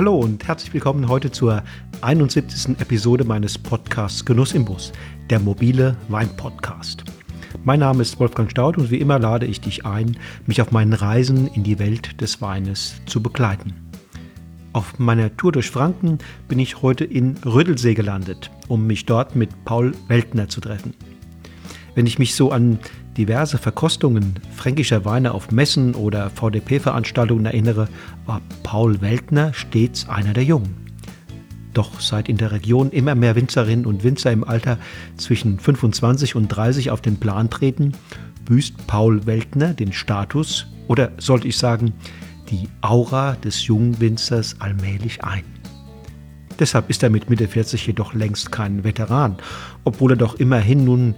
Hallo und herzlich willkommen heute zur 71. Episode meines Podcasts Genuss im Bus, der mobile Wein-Podcast. Mein Name ist Wolfgang Staud und wie immer lade ich dich ein, mich auf meinen Reisen in die Welt des Weines zu begleiten. Auf meiner Tour durch Franken bin ich heute in Rödelsee gelandet, um mich dort mit Paul Weltner zu treffen. Wenn ich mich so an diverse Verkostungen fränkischer Weine auf Messen oder VDP-Veranstaltungen erinnere, war Paul Weltner stets einer der Jungen. Doch seit in der Region immer mehr Winzerinnen und Winzer im Alter zwischen 25 und 30 auf den Plan treten, büßt Paul Weltner den Status oder sollte ich sagen, die Aura des jungen Winzers allmählich ein. Deshalb ist er mit Mitte 40 jedoch längst kein Veteran, obwohl er doch immerhin nun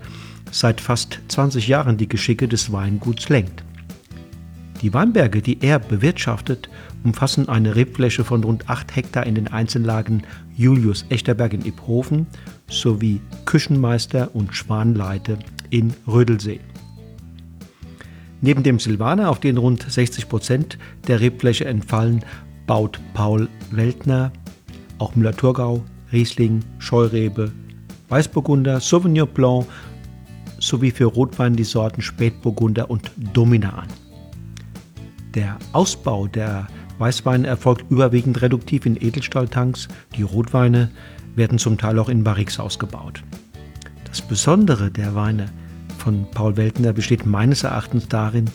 seit fast 20 Jahren die Geschicke des Weinguts lenkt. Die Weinberge, die er bewirtschaftet, umfassen eine Rebfläche von rund 8 Hektar in den Einzellagen Julius Echterberg in Iphofen sowie Küchenmeister und Schwanleite in Rödelsee. Neben dem Silvaner, auf den rund 60 Prozent der Rebfläche entfallen, baut Paul Weltner auch Müller-Thurgau, Riesling, Scheurebe, Weißburgunder, Sauvignon Blanc sowie für Rotwein die Sorten Spätburgunder und Domina an. Der Ausbau der Weißweine erfolgt überwiegend reduktiv in Edelstahltanks, die Rotweine werden zum Teil auch in Barriques ausgebaut. Das Besondere der Weine von Paul Weltner besteht meines Erachtens darin,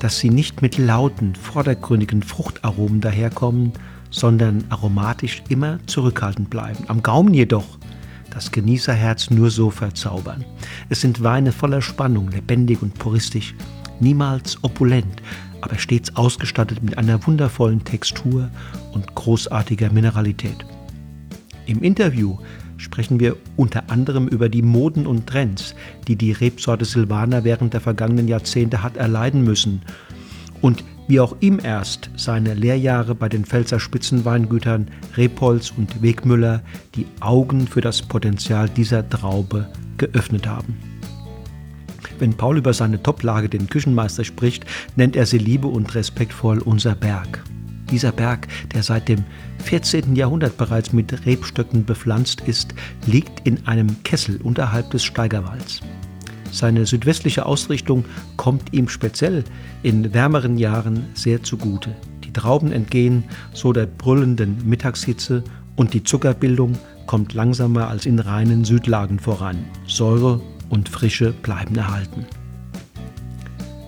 dass sie nicht mit lauten, vordergründigen Fruchtaromen daherkommen, sondern aromatisch immer zurückhaltend bleiben. Am Gaumen jedoch das Genießerherz nur so verzaubern. Es sind Weine voller Spannung, lebendig und puristisch, niemals opulent, aber stets ausgestattet mit einer wundervollen Textur und großartiger Mineralität. Im Interview sprechen wir unter anderem über die Moden und Trends, die die Rebsorte Silvaner während der vergangenen Jahrzehnte hat erleiden müssen und wie auch ihm erst seine Lehrjahre bei den Pfälzer Spitzenweingütern Repolz und Wegmüller die Augen für das Potenzial dieser Traube geöffnet haben. Wenn Paul über seine Toplage den Küchenmeister spricht, nennt er sie liebe und respektvoll unser Berg. Dieser Berg, der seit dem 14. Jahrhundert bereits mit Rebstöcken bepflanzt ist, liegt in einem Kessel unterhalb des Steigerwalds. Seine südwestliche Ausrichtung kommt ihm speziell in wärmeren Jahren sehr zugute. Die Trauben entgehen so der brüllenden Mittagshitze und die Zuckerbildung kommt langsamer als in reinen Südlagen voran. Säure und Frische bleiben erhalten.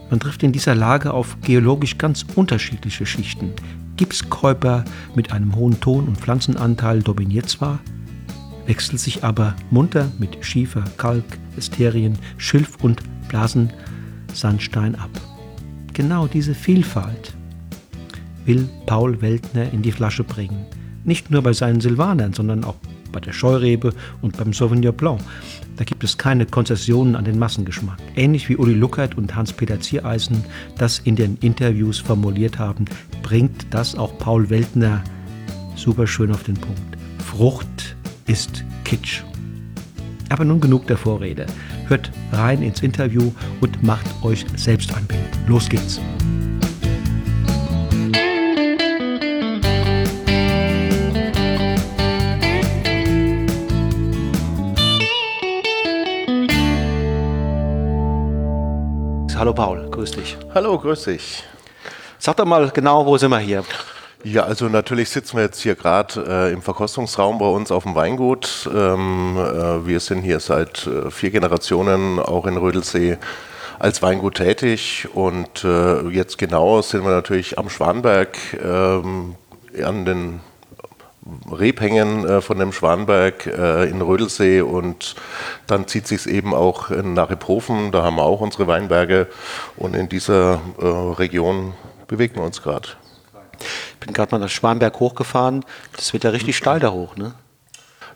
Man trifft in dieser Lage auf geologisch ganz unterschiedliche Schichten. Gipskäuper mit einem hohen Ton- und Pflanzenanteil dominiert zwar, wechselt sich aber munter mit Schiefer, Kalk, Esterien, Schilf und Blasensandstein ab. Genau diese Vielfalt will Paul Weltner in die Flasche bringen. Nicht nur bei seinen Silvanern, sondern auch bei der Scheurebe und beim Sauvignon Blanc. Da gibt es keine Konzessionen an den Massengeschmack. Ähnlich wie Uli Luckert und Hans-Peter Ziereisen das in den Interviews formuliert haben, bringt das auch Paul Weltner super schön auf den Punkt. Frucht ist Kitsch. Aber nun genug der Vorrede. Hört rein ins Interview und macht euch selbst ein Bild. Los geht's. Hallo Paul, grüß dich. Hallo, grüß dich. Sag doch mal genau, wo sind wir hier? Ja, also natürlich sitzen wir jetzt hier gerade äh, im Verkostungsraum bei uns auf dem Weingut. Ähm, äh, wir sind hier seit äh, vier Generationen auch in Rödelsee als Weingut tätig und äh, jetzt genau sind wir natürlich am Schwanberg ähm, an den Rebhängen äh, von dem Schwanberg äh, in Rödelsee und dann zieht sich eben auch nach Iphofen, da haben wir auch unsere Weinberge und in dieser Region bewegen wir uns gerade. Ich bin gerade mal nach Schwanberg hochgefahren. Das wird ja richtig steil da hoch, ne?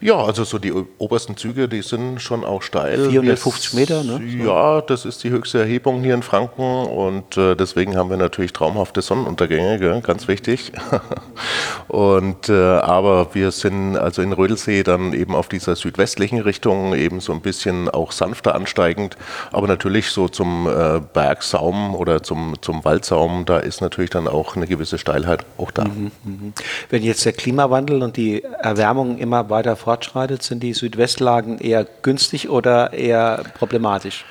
Ja, also so die obersten Züge, die sind schon auch steil. 450 Meter, ne? Ja, das ist die höchste Erhebung hier in Franken und äh, deswegen haben wir natürlich traumhafte Sonnenuntergänge, gell? ganz wichtig. und äh, aber wir sind also in Rödelsee dann eben auf dieser südwestlichen Richtung eben so ein bisschen auch sanfter ansteigend, aber natürlich so zum äh, Bergsaum oder zum, zum Waldsaum, da ist natürlich dann auch eine gewisse Steilheit auch da. Mhm, mh. Wenn jetzt der Klimawandel und die Erwärmung immer weiter fortschreitet, sind die Südwestlagen eher günstig oder eher problematisch?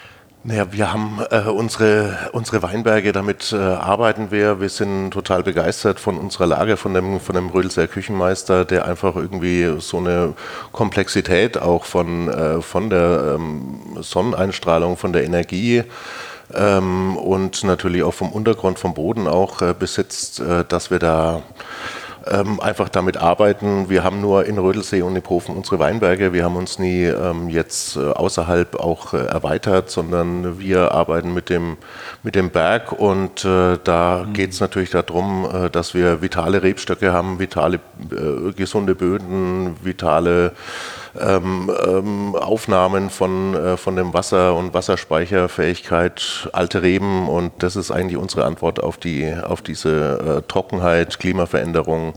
Naja, wir haben äh, unsere, unsere Weinberge, damit äh, arbeiten wir. Wir sind total begeistert von unserer Lage, von dem, von dem Rödelser Küchenmeister, der einfach irgendwie so eine Komplexität auch von, äh, von der ähm, Sonneneinstrahlung, von der Energie ähm, und natürlich auch vom Untergrund, vom Boden auch äh, besitzt, äh, dass wir da ähm, einfach damit arbeiten. Wir haben nur in Rödelsee und in Hofen unsere Weinberge. Wir haben uns nie ähm, jetzt äh, außerhalb auch äh, erweitert, sondern wir arbeiten mit dem, mit dem Berg und äh, da mhm. geht es natürlich darum, äh, dass wir vitale Rebstöcke haben, vitale, äh, gesunde Böden, vitale ähm, ähm, Aufnahmen von, äh, von dem Wasser und Wasserspeicherfähigkeit, alte Reben und das ist eigentlich unsere Antwort auf, die, auf diese äh, Trockenheit, Klimaveränderung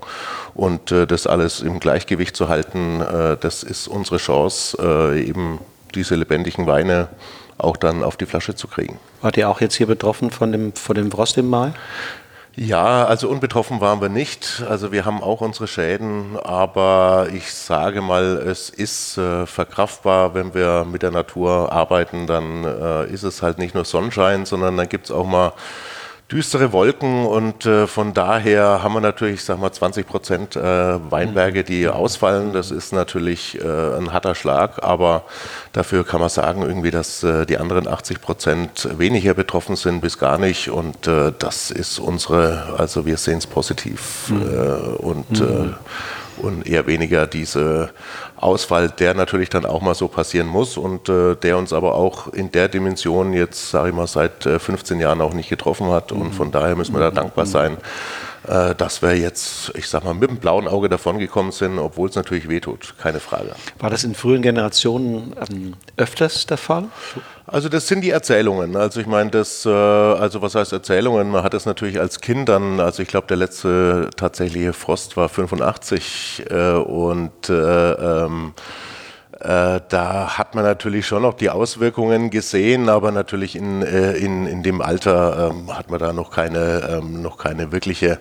und äh, das alles im Gleichgewicht zu halten, äh, das ist unsere Chance, äh, eben diese lebendigen Weine auch dann auf die Flasche zu kriegen. Wart ihr auch jetzt hier betroffen von dem, von dem Frost im Mai? Ja, also unbetroffen waren wir nicht. Also wir haben auch unsere Schäden, aber ich sage mal, es ist äh, verkraftbar, wenn wir mit der Natur arbeiten, dann äh, ist es halt nicht nur Sonnenschein, sondern dann gibt es auch mal düstere Wolken und äh, von daher haben wir natürlich, sag mal, 20 Prozent äh, Weinberge, die ausfallen. Das ist natürlich äh, ein harter Schlag, aber dafür kann man sagen, irgendwie, dass äh, die anderen 80 Prozent weniger betroffen sind bis gar nicht und äh, das ist unsere, also wir sehen es positiv mhm. Äh, und mhm und eher weniger diese Ausfall, der natürlich dann auch mal so passieren muss und äh, der uns aber auch in der Dimension jetzt, sage ich mal, seit äh, 15 Jahren auch nicht getroffen hat und von daher müssen wir da dankbar sein, äh, dass wir jetzt, ich sag mal, mit dem blauen Auge davongekommen sind, obwohl es natürlich wehtut, keine Frage. War das in frühen Generationen ähm, öfters der Fall? Also das sind die Erzählungen. Also ich meine, das, äh, also was heißt Erzählungen? Man hat es natürlich als Kind dann, also ich glaube, der letzte tatsächliche Frost war 85 äh, und äh, ähm, äh, da hat man natürlich schon noch die Auswirkungen gesehen, aber natürlich in, äh, in, in dem Alter ähm, hat man da noch keine, ähm, noch keine wirkliche äh,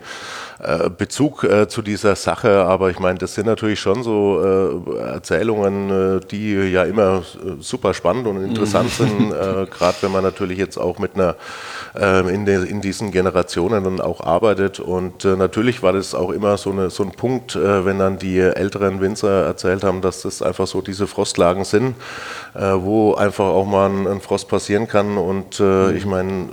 Bezug äh, zu dieser Sache, aber ich meine, das sind natürlich schon so äh, Erzählungen, äh, die ja immer äh, super spannend und interessant mhm. sind, gerade wenn man natürlich jetzt auch mit einer ähm, in, de, in, diesen Generationen dann auch arbeitet. Und natürlich war das auch immer so, eine, so ein Punkt, wenn dann die älteren Winzer erzählt haben, dass das einfach so diese Frostlagen sind, wo einfach auch mal ein, ein Frost passieren kann. Und mhm. ich meine,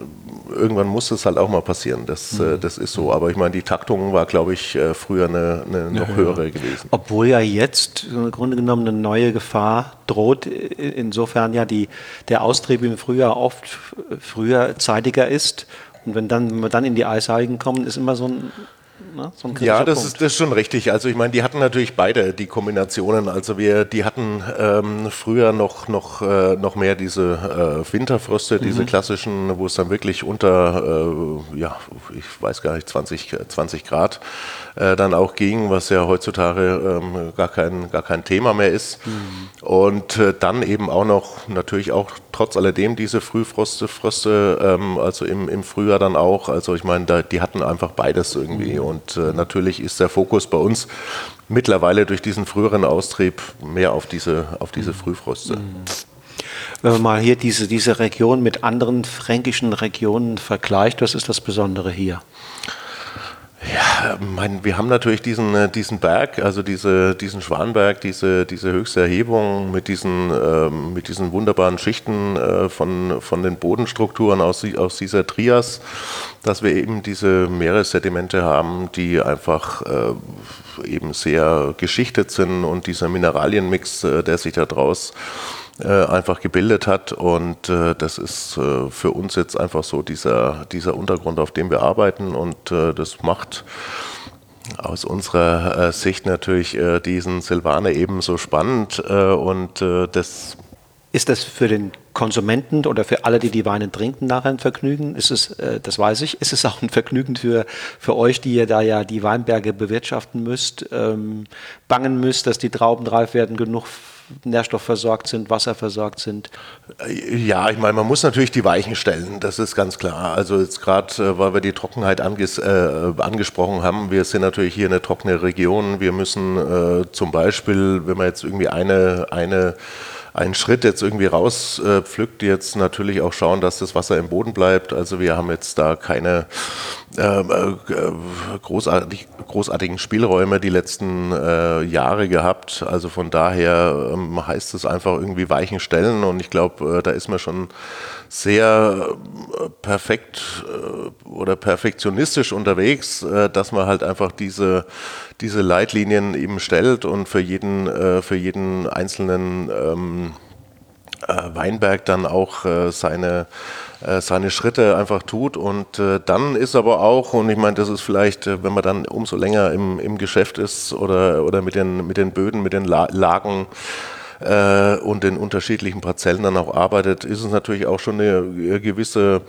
irgendwann muss es halt auch mal passieren. Das, mhm. das ist so. Aber ich meine, die Taktung war, glaube ich, äh, früher eine, eine noch ja, höhere gewesen. Obwohl ja jetzt im Grunde genommen eine neue Gefahr droht, insofern ja die, der Austrieb im Frühjahr oft früher zeitiger ist. Und wenn, dann, wenn wir dann in die Eisheiligen kommen, ist immer so ein Ne? So ja, das ist, das ist schon richtig. Also ich meine, die hatten natürlich beide die Kombinationen. Also wir, die hatten ähm, früher noch, noch, äh, noch mehr diese äh, Winterfröste, mhm. diese klassischen, wo es dann wirklich unter, äh, ja, ich weiß gar nicht, 20, 20 Grad äh, dann auch ging, was ja heutzutage ähm, gar, kein, gar kein Thema mehr ist. Mhm. Und äh, dann eben auch noch, natürlich auch trotz alledem diese Frühfröste, Fröste, ähm, also im, im Frühjahr dann auch. Also ich meine, die hatten einfach beides irgendwie. Mhm. Und äh, natürlich ist der Fokus bei uns mittlerweile durch diesen früheren Austrieb mehr auf diese, auf diese. Frühfröste. Wenn man mal hier diese, diese Region mit anderen fränkischen Regionen vergleicht, was ist das Besondere hier? Ja, mein, wir haben natürlich diesen, äh, diesen Berg, also diese, diesen Schwanberg, diese, diese höchste Erhebung mit diesen, ähm, mit diesen wunderbaren Schichten äh, von, von den Bodenstrukturen aus, aus dieser Trias, dass wir eben diese Meeressedimente haben, die einfach äh, eben sehr geschichtet sind und dieser Mineralienmix, äh, der sich da draus äh, einfach gebildet hat. Und äh, das ist äh, für uns jetzt einfach so dieser, dieser Untergrund, auf dem wir arbeiten. Und äh, das macht aus unserer äh, Sicht natürlich äh, diesen Silvaner ebenso spannend äh, und äh, das ist das für den Konsumenten oder für alle, die die Weine trinken, nachher ein Vergnügen? Ist es, äh, das weiß ich, ist es auch ein Vergnügen für, für euch, die ihr da ja die Weinberge bewirtschaften müsst, ähm, bangen müsst, dass die Trauben reif werden, genug nährstoffversorgt sind, wasserversorgt sind? Ja, ich meine, man muss natürlich die Weichen stellen, das ist ganz klar. Also jetzt gerade, äh, weil wir die Trockenheit anges äh, angesprochen haben, wir sind natürlich hier eine trockene Region. Wir müssen äh, zum Beispiel, wenn man jetzt irgendwie eine, eine einen Schritt jetzt irgendwie rauspflückt, äh, jetzt natürlich auch schauen, dass das Wasser im Boden bleibt. Also wir haben jetzt da keine äh, großartig, großartigen Spielräume die letzten äh, Jahre gehabt. Also von daher ähm, heißt es einfach irgendwie weichen Stellen und ich glaube, äh, da ist man schon sehr äh, perfekt äh, oder perfektionistisch unterwegs, dass man halt einfach diese, diese Leitlinien eben stellt und für jeden, für jeden einzelnen ähm, Weinberg dann auch seine äh, seine Schritte einfach tut. Und äh, dann ist aber auch, und ich meine, das ist vielleicht, äh, wenn man dann umso länger im, im Geschäft ist oder, oder mit, den, mit den Böden, mit den La Lagen, äh, und den unterschiedlichen Parzellen dann auch arbeitet, ist es natürlich auch schon eine gewisse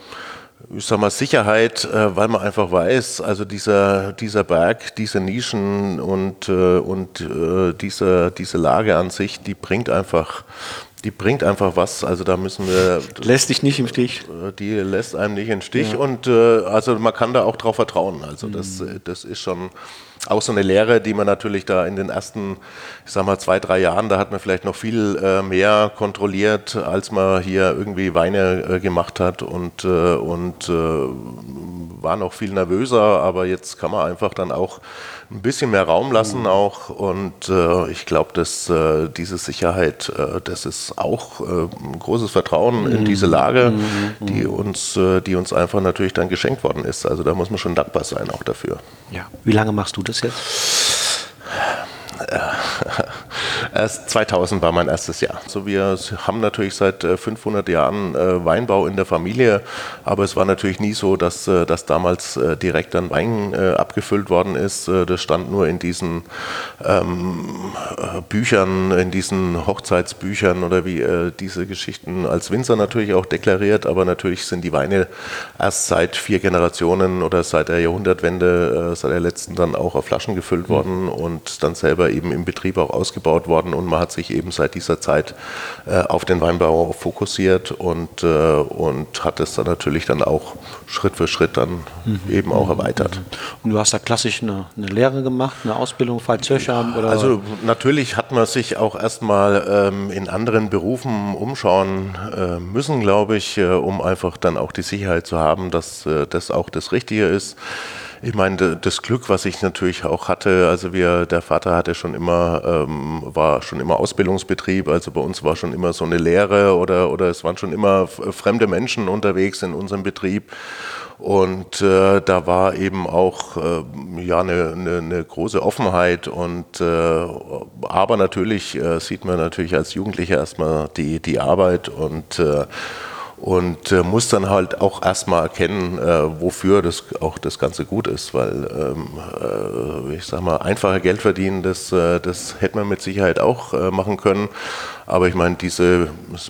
ich sag mal, Sicherheit, äh, weil man einfach weiß, also dieser, dieser Berg, diese Nischen und, äh, und äh, diese, diese Lage an sich, die bringt einfach die bringt einfach was. Also da müssen wir. Lässt dich nicht im Stich. Die lässt einem nicht im Stich ja. und äh, also man kann da auch drauf vertrauen. Also mhm. das, das ist schon auch so eine Lehre, die man natürlich da in den ersten, ich sag mal, zwei, drei Jahren, da hat man vielleicht noch viel äh, mehr kontrolliert, als man hier irgendwie Weine äh, gemacht hat und, äh, und äh, war noch viel nervöser, aber jetzt kann man einfach dann auch ein bisschen mehr Raum lassen mhm. auch und äh, ich glaube, dass äh, diese Sicherheit, äh, das ist auch äh, ein großes Vertrauen mhm. in diese Lage, mhm. die uns, äh, die uns einfach natürlich dann geschenkt worden ist. Also da muss man schon dankbar sein auch dafür. Ja. Wie lange machst du das jetzt? Erst 2000 war mein erstes Jahr. Also wir haben natürlich seit 500 äh, Jahren äh, Weinbau in der Familie, aber es war natürlich nie so, dass, äh, dass damals direkt dann Wein abgefüllt worden ist. Das stand nur in diesen ähm, Büchern, in diesen Hochzeitsbüchern oder wie äh, diese Geschichten als Winzer natürlich auch deklariert, aber natürlich sind die Weine erst seit vier Generationen oder seit der Jahrhundertwende, äh, seit der letzten dann auch auf Flaschen gefüllt mhm. worden und dann selber eben im Betrieb auch ausgebaut worden und man hat sich eben seit dieser Zeit äh, auf den Weinbau fokussiert und, äh, und hat es dann natürlich dann auch Schritt für Schritt dann mhm. eben auch erweitert. Und du hast da klassisch eine, eine Lehre gemacht, eine Ausbildung, Fall Zürcher oder? Also natürlich hat man sich auch erstmal ähm, in anderen Berufen umschauen äh, müssen, glaube ich, äh, um einfach dann auch die Sicherheit zu haben, dass äh, das auch das Richtige ist. Ich meine, das Glück, was ich natürlich auch hatte, also wir, der Vater hatte schon immer, ähm, war schon immer Ausbildungsbetrieb, also bei uns war schon immer so eine Lehre oder, oder es waren schon immer fremde Menschen unterwegs in unserem Betrieb. Und äh, da war eben auch äh, ja, eine, eine, eine, große Offenheit. Und, äh, aber natürlich äh, sieht man natürlich als Jugendlicher erstmal die, die Arbeit und äh, und äh, muss dann halt auch erstmal erkennen, äh, wofür das auch das Ganze gut ist, weil ähm, äh, ich sag mal, einfacher Geld verdienen, das, äh, das hätte man mit Sicherheit auch äh, machen können. Aber ich meine, diese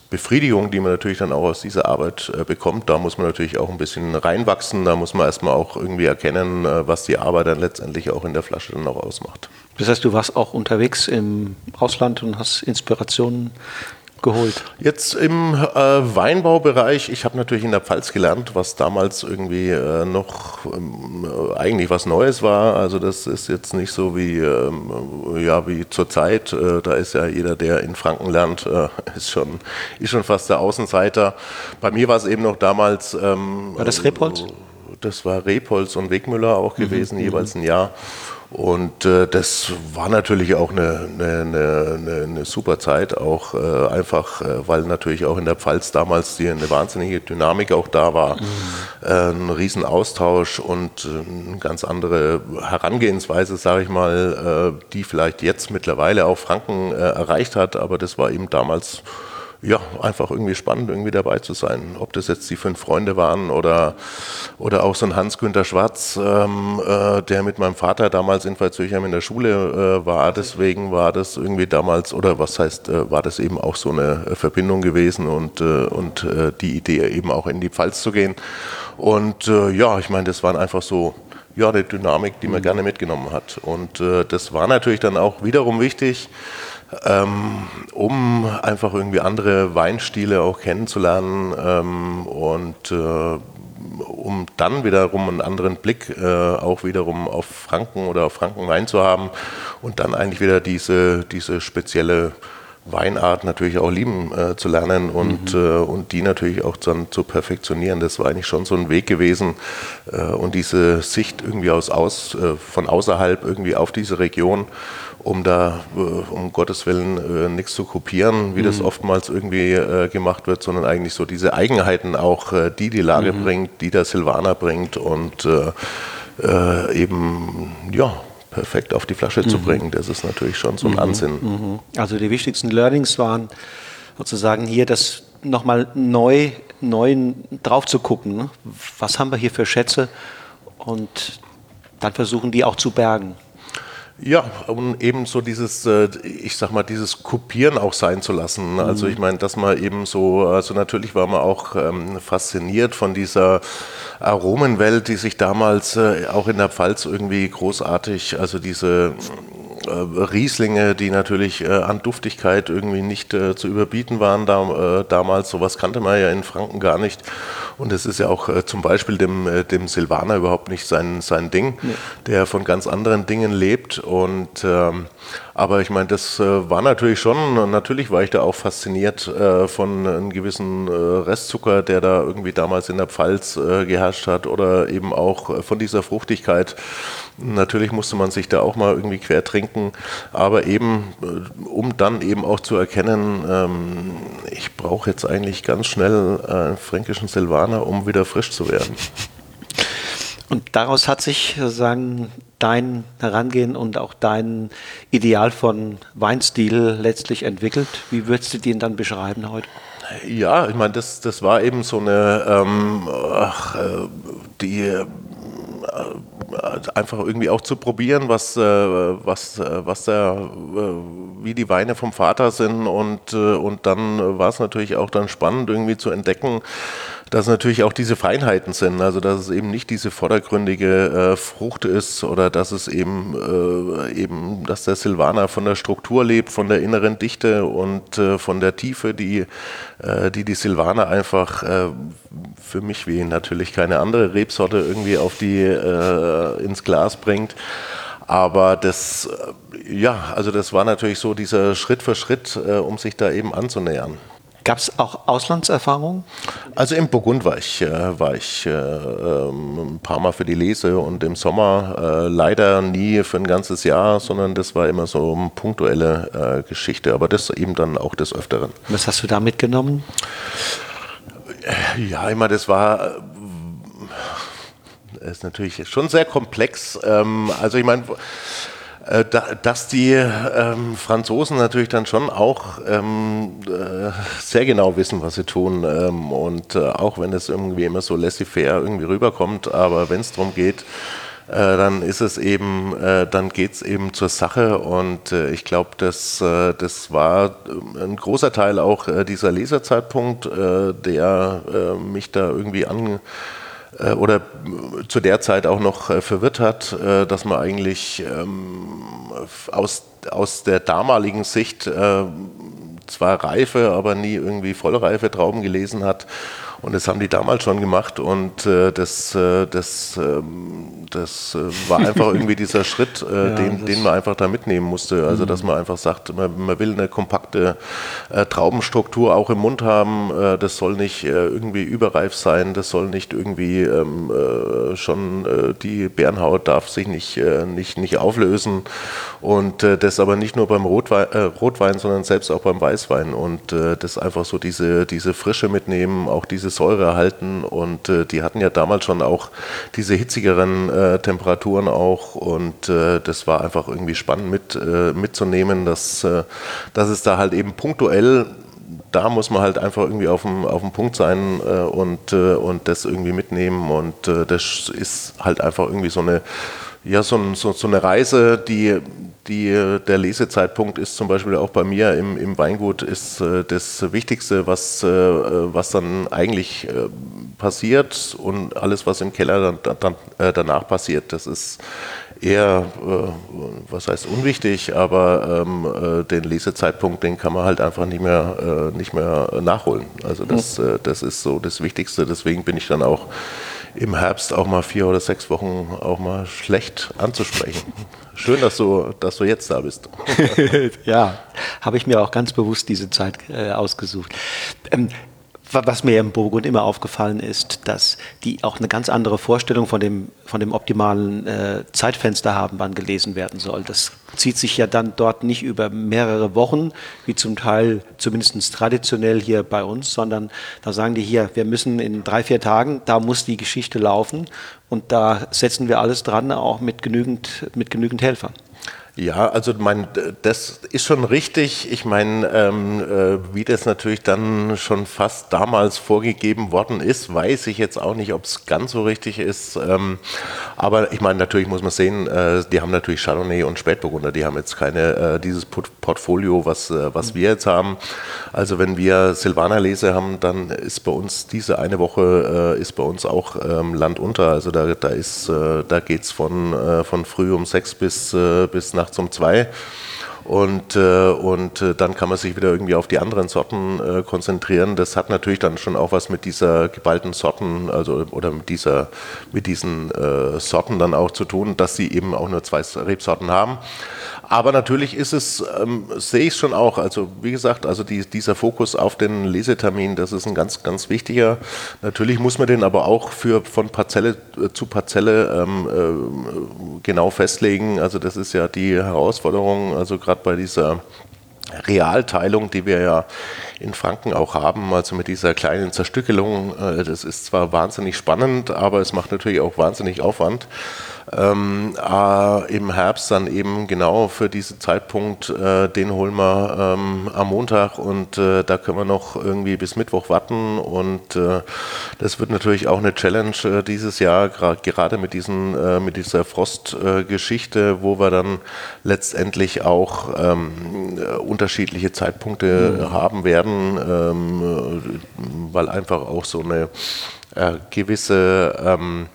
Befriedigung, die man natürlich dann auch aus dieser Arbeit äh, bekommt, da muss man natürlich auch ein bisschen reinwachsen, da muss man erstmal auch irgendwie erkennen, was die Arbeit dann letztendlich auch in der Flasche dann auch ausmacht. Das heißt, du warst auch unterwegs im Ausland und hast Inspirationen geholt? Jetzt im äh, Weinbaubereich, ich habe natürlich in der Pfalz gelernt, was damals irgendwie äh, noch ähm, äh, eigentlich was Neues war. Also das ist jetzt nicht so wie, ähm, ja, wie zur Zeit. Äh, da ist ja jeder, der in Franken lernt, äh, ist, schon, ist schon fast der Außenseiter. Bei mir war es eben noch damals... Ähm, war das Repolz? Das war Repolz und Wegmüller auch mhm, gewesen, mhm. jeweils ein Jahr. Und äh, das war natürlich auch eine, eine, eine, eine super Zeit, auch äh, einfach, äh, weil natürlich auch in der Pfalz damals die, eine wahnsinnige Dynamik auch da war, mhm. Äh, ein Riesenaustausch und äh, eine ganz andere Herangehensweise, sage ich mal, äh, die vielleicht jetzt mittlerweile auch Franken erreicht hat, aber das war eben damals ja, einfach irgendwie spannend, irgendwie dabei zu sein. Ob das jetzt die fünf Freunde waren oder, oder auch so ein Hans-Günther Schwarz, ähm, äh, der mit meinem Vater damals in Veitshöchheim in der Schule äh, war. Deswegen war das irgendwie damals, oder was heißt, äh, war das eben auch so eine äh, Verbindung gewesen und, äh, und äh, die Idee eben auch in die Pfalz zu gehen. Und ja, ich meine, das waren einfach so ja, die Dynamik, die man mhm. gerne mitgenommen hat. Und äh, das war natürlich dann auch wiederum wichtig, ähm, um einfach irgendwie andere Weinstile auch kennenzulernen ähm, und äh, um dann wiederum einen anderen Blick äh, auch wiederum auf Franken oder auf Frankenwein zu haben und dann eigentlich wieder diese, diese spezielle Weinart natürlich auch lieben äh, zu lernen und, mhm. äh, und die natürlich auch dann zu perfektionieren. Das war eigentlich schon so ein Weg gewesen äh, und diese Sicht irgendwie aus, aus äh, von außerhalb irgendwie auf diese Region, um da äh, um Gottes Willen äh, nichts zu kopieren, wie mhm. das oftmals irgendwie gemacht wird, sondern eigentlich so diese Eigenheiten auch, die die Lage mhm. bringt, die der Silvaner bringt und eben ja perfekt auf die Flasche mhm. zu bringen. Das ist natürlich schon so ein mhm. Ansinn. Mhm. Also die wichtigsten Learnings waren sozusagen hier das nochmal neu, neu drauf zu gucken. Ne? Was haben wir hier für Schätze? Und dann versuchen die auch zu bergen. Ja, um eben so dieses, äh, ich sag mal, dieses Kopieren auch sein zu lassen. Also ich meine, dass man eben so, also natürlich war man auch ähm, fasziniert von dieser Aromenwelt, die sich damals äh, auch in der Pfalz irgendwie großartig, also diese Rieslinge, die natürlich äh, an Duftigkeit irgendwie nicht äh, zu überbieten waren da, äh, damals. Sowas kannte man ja in Franken gar nicht. Und es ist ja auch äh, zum Beispiel dem, äh, dem Silvaner überhaupt nicht sein, sein Ding, nee. der von ganz anderen Dingen lebt. Und ähm, aber ich meine, das äh, war natürlich schon, natürlich war ich da auch fasziniert äh, von einem gewissen äh, Restzucker, der da irgendwie damals in der Pfalz äh, geherrscht hat oder eben auch von dieser Fruchtigkeit. Natürlich musste man sich da auch mal irgendwie quer trinken, aber eben, um dann eben auch zu erkennen, ähm, ich brauche jetzt eigentlich ganz schnell einen fränkischen Silvaner, um wieder frisch zu werden. Und daraus hat sich sozusagen dein Herangehen und auch dein Ideal von Weinstil letztlich entwickelt. Wie würdest du den dann beschreiben heute? Ja, ich meine, das, das war eben so eine, ähm, ach, äh, die äh, einfach irgendwie auch zu probieren, was, äh, was, äh, was der, äh, wie die Weine vom Vater sind und, äh, und dann war es natürlich auch dann spannend irgendwie zu entdecken, dass natürlich auch diese Feinheiten sind, also dass es eben nicht diese vordergründige äh, Frucht ist oder dass es eben, äh, eben, dass der Silvaner von der Struktur lebt, von der inneren Dichte und äh, von der Tiefe, die, äh, die die Silvaner einfach äh, für mich wie natürlich keine andere Rebsorte irgendwie auf die, äh, ins Glas bringt. Aber das, ja, also das war natürlich so dieser Schritt für Schritt, um sich da eben anzunähern. Gab es auch Auslandserfahrungen? Also im Burgund war ich, äh, war ich äh, ähm, ein paar Mal für die Lese und im Sommer äh, leider nie für ein ganzes Jahr, sondern das war immer so eine punktuelle äh, Geschichte, aber das eben dann auch des Öfteren. Was hast du da mitgenommen? Ja, immer das war äh, ist natürlich schon sehr komplex. Ähm, also ich meine, äh, dass die ähm, Franzosen natürlich dann schon auch ähm, äh, sehr genau wissen, was sie tun. Ähm, und äh, auch wenn es irgendwie immer so laissez-faire irgendwie rüberkommt, aber wenn es darum geht, äh, dann ist es eben, äh, dann geht es eben zur Sache. Und ich glaube, das, das war ein großer Teil auch dieser Leserzeitpunkt, der mich da irgendwie an oder zu der Zeit auch noch äh, verwirrt hat, äh, dass man eigentlich ähm, aus, aus der damaligen Sicht zwar reife, aber nie irgendwie vollreife Trauben gelesen hat und das haben die damals schon gemacht und äh, das, äh, das, ähm, das äh, war einfach irgendwie dieser Schritt, äh, ja, den, den man einfach da mitnehmen musste. Also, dass mhm. man einfach sagt, man, man will eine kompakte äh, Traubenstruktur auch im Mund haben. Äh, das soll nicht irgendwie überreif sein, das soll nicht irgendwie ähm, schon, die Bärenhaut darf sich nicht, nicht, nicht auflösen. Und das aber nicht nur beim Rotwein, Rotwein, sondern selbst auch beim Weißwein. Und das einfach so diese, diese Frische mitnehmen, auch dieses Säure erhalten und äh, die hatten ja damals schon auch diese hitzigeren äh, Temperaturen auch und äh, das war einfach irgendwie spannend mit, äh, mitzunehmen, dass, äh, dass es da halt eben punktuell da muss man halt einfach irgendwie auf dem, auf dem Punkt sein äh, und, äh, und das irgendwie mitnehmen. Und das ist halt einfach irgendwie so eine, ja, so, so, so eine Reise, die, die, der Lesezeitpunkt ist zum Beispiel auch bei mir im, im Weingut ist äh, das Wichtigste, was, äh, was dann eigentlich äh, passiert und alles, was im Keller dann, dann, danach passiert, das ist eher, äh, was heißt unwichtig, aber ähm, äh, den Lesezeitpunkt, den kann man halt einfach nicht mehr, äh, nicht mehr nachholen. Also das, das ist so das Wichtigste. Deswegen bin ich dann auch im Herbst auch mal vier oder sechs Wochen auch mal schlecht anzusprechen. Schön, dass du, dass du jetzt da bist. ja, habe ich mir auch ganz bewusst diese Zeit äh, ausgesucht. Ähm, was mir im Burgund immer aufgefallen ist, dass die auch eine ganz andere Vorstellung von dem, von dem optimalen äh, Zeitfenster haben, wann gelesen werden soll. Das zieht sich ja dann dort nicht über mehrere Wochen, wie zum Teil zumindest traditionell hier bei uns, sondern da sagen die hier, wir müssen in drei, vier Tagen, da muss die Geschichte laufen und da setzen wir alles dran, auch mit genügend, mit genügend Helfern. Ja, also mein, das ist schon richtig. Ich meine, ähm, äh, wie das natürlich dann schon fast damals vorgegeben worden ist, weiß ich jetzt auch nicht, ob es ganz so richtig ist. Ähm, aber ich meine, natürlich muss man sehen, äh, die haben natürlich Chardonnay und Spätburgunder, die haben jetzt keine äh, dieses Portfolio, was, äh, was wir jetzt haben. Also wenn wir Silvaner Lese haben, dann ist bei uns diese eine Woche äh, ist bei uns auch ähm, Land unter. Also da, da ist, äh, da geht's von, von früh um sechs bis, bis nach nachts um zwei. Und, äh, und äh, dann kann man sich wieder irgendwie auf die anderen Sorten äh, konzentrieren. Das hat natürlich dann schon auch was mit dieser geballten Sorten, also oder mit dieser, mit diesen äh, Sorten dann auch zu tun, dass sie eben auch nur zwei Rebsorten haben. Aber natürlich ist es, ähm, sehe ich schon auch, also wie gesagt, also die, dieser Fokus auf den Lesetermin, das ist ein ganz, ganz wichtiger. Natürlich muss man den aber auch für, von Parzelle äh, zu Parzelle ähm, äh, genau festlegen. Also das ist ja die Herausforderung, also gerade bei dieser Realteilung, die wir ja in Franken auch haben, also mit dieser kleinen Zerstückelung. Äh, das ist zwar wahnsinnig spannend, aber es macht natürlich auch wahnsinnig Aufwand ähm, äh, im Herbst dann eben genau für diesen Zeitpunkt, äh, den holen wir ähm, am Montag und äh, da können wir noch irgendwie bis Mittwoch warten und äh, das wird natürlich auch eine Challenge äh, dieses Jahr, gerade mit, diesen, äh, mit dieser Frostgeschichte, wo wir dann letztendlich auch ähm, unterschiedliche Zeitpunkte mhm. haben werden, ähm, weil einfach auch so eine gewisse ähm,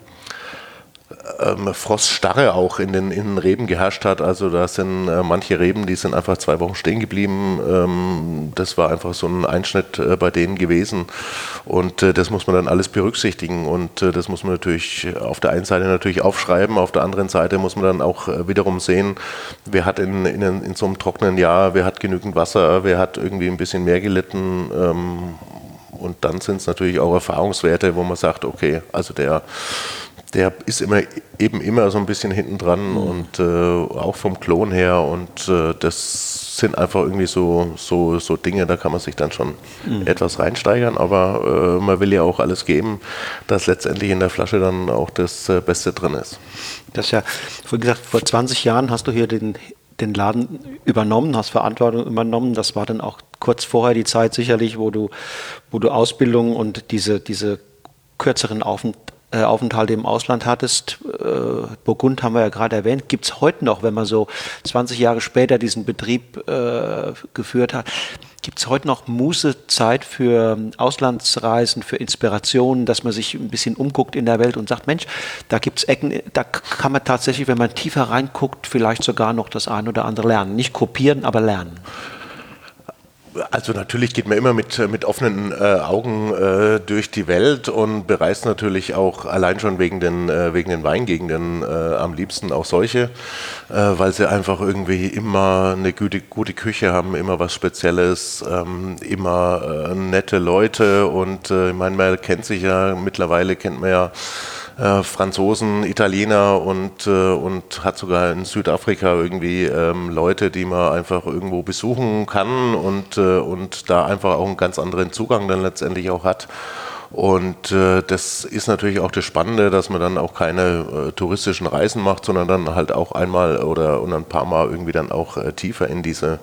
ähm, Froststarre auch in den, in den Reben geherrscht hat. Also da sind äh, manche Reben, die sind einfach zwei Wochen stehen geblieben. Ähm, das war einfach so ein Einschnitt äh, bei denen gewesen. Und äh, das muss man dann alles berücksichtigen. Und äh, das muss man natürlich auf der einen Seite natürlich aufschreiben, auf der anderen Seite muss man dann auch äh, wiederum sehen, wer hat in, in, in, so einem trockenen Jahr, wer hat genügend Wasser, wer hat irgendwie ein bisschen mehr gelitten. Ähm, und dann sind es natürlich auch Erfahrungswerte, wo man sagt, okay, also der der ist immer eben immer so ein bisschen hinten dran mhm. und äh, auch vom Klon her und äh, das sind einfach irgendwie so, so, so Dinge, da kann man sich dann schon mhm. etwas reinsteigern, aber äh, man will ja auch alles geben, dass letztendlich in der Flasche dann auch das äh, Beste drin ist. Das ja, wie gesagt, vor 20 Jahren hast du hier den, den Laden übernommen, hast Verantwortung übernommen. Das war dann auch kurz vorher die Zeit sicherlich, wo du, wo du Ausbildung und diese, diese kürzeren Aufenthalte äh, Aufenthalte im Ausland hattest. Äh, Burgund haben wir ja gerade erwähnt. Gibt es heute noch, wenn man so 20 Jahre später diesen Betrieb äh, geführt hat, gibt es heute noch Mußezeit für Auslandsreisen, für Inspirationen, dass man sich ein bisschen umguckt in der Welt und sagt, Mensch, da gibt es Ecken, da kann man tatsächlich, wenn man tiefer reinguckt, vielleicht sogar noch das eine oder andere lernen. Nicht kopieren, aber lernen. Also natürlich geht man immer mit, mit offenen äh, Augen äh, durch die Welt und bereist natürlich auch allein schon wegen den, äh, wegen den Weingegenden äh, am liebsten auch solche, äh, weil sie einfach irgendwie immer eine gute, gute Küche haben, immer was Spezielles, ähm, immer äh, nette Leute und ich meine, man kennt sich ja, mittlerweile kennt man ja äh, Franzosen, Italiener und, äh, und hat sogar in Südafrika irgendwie ähm, Leute, die man einfach irgendwo besuchen kann und, äh, und da einfach auch einen ganz anderen Zugang dann letztendlich auch hat. Und äh, das ist natürlich auch das Spannende, dass man dann auch keine äh, touristischen Reisen macht, sondern dann halt auch einmal oder und ein paar Mal irgendwie dann auch äh, tiefer in diese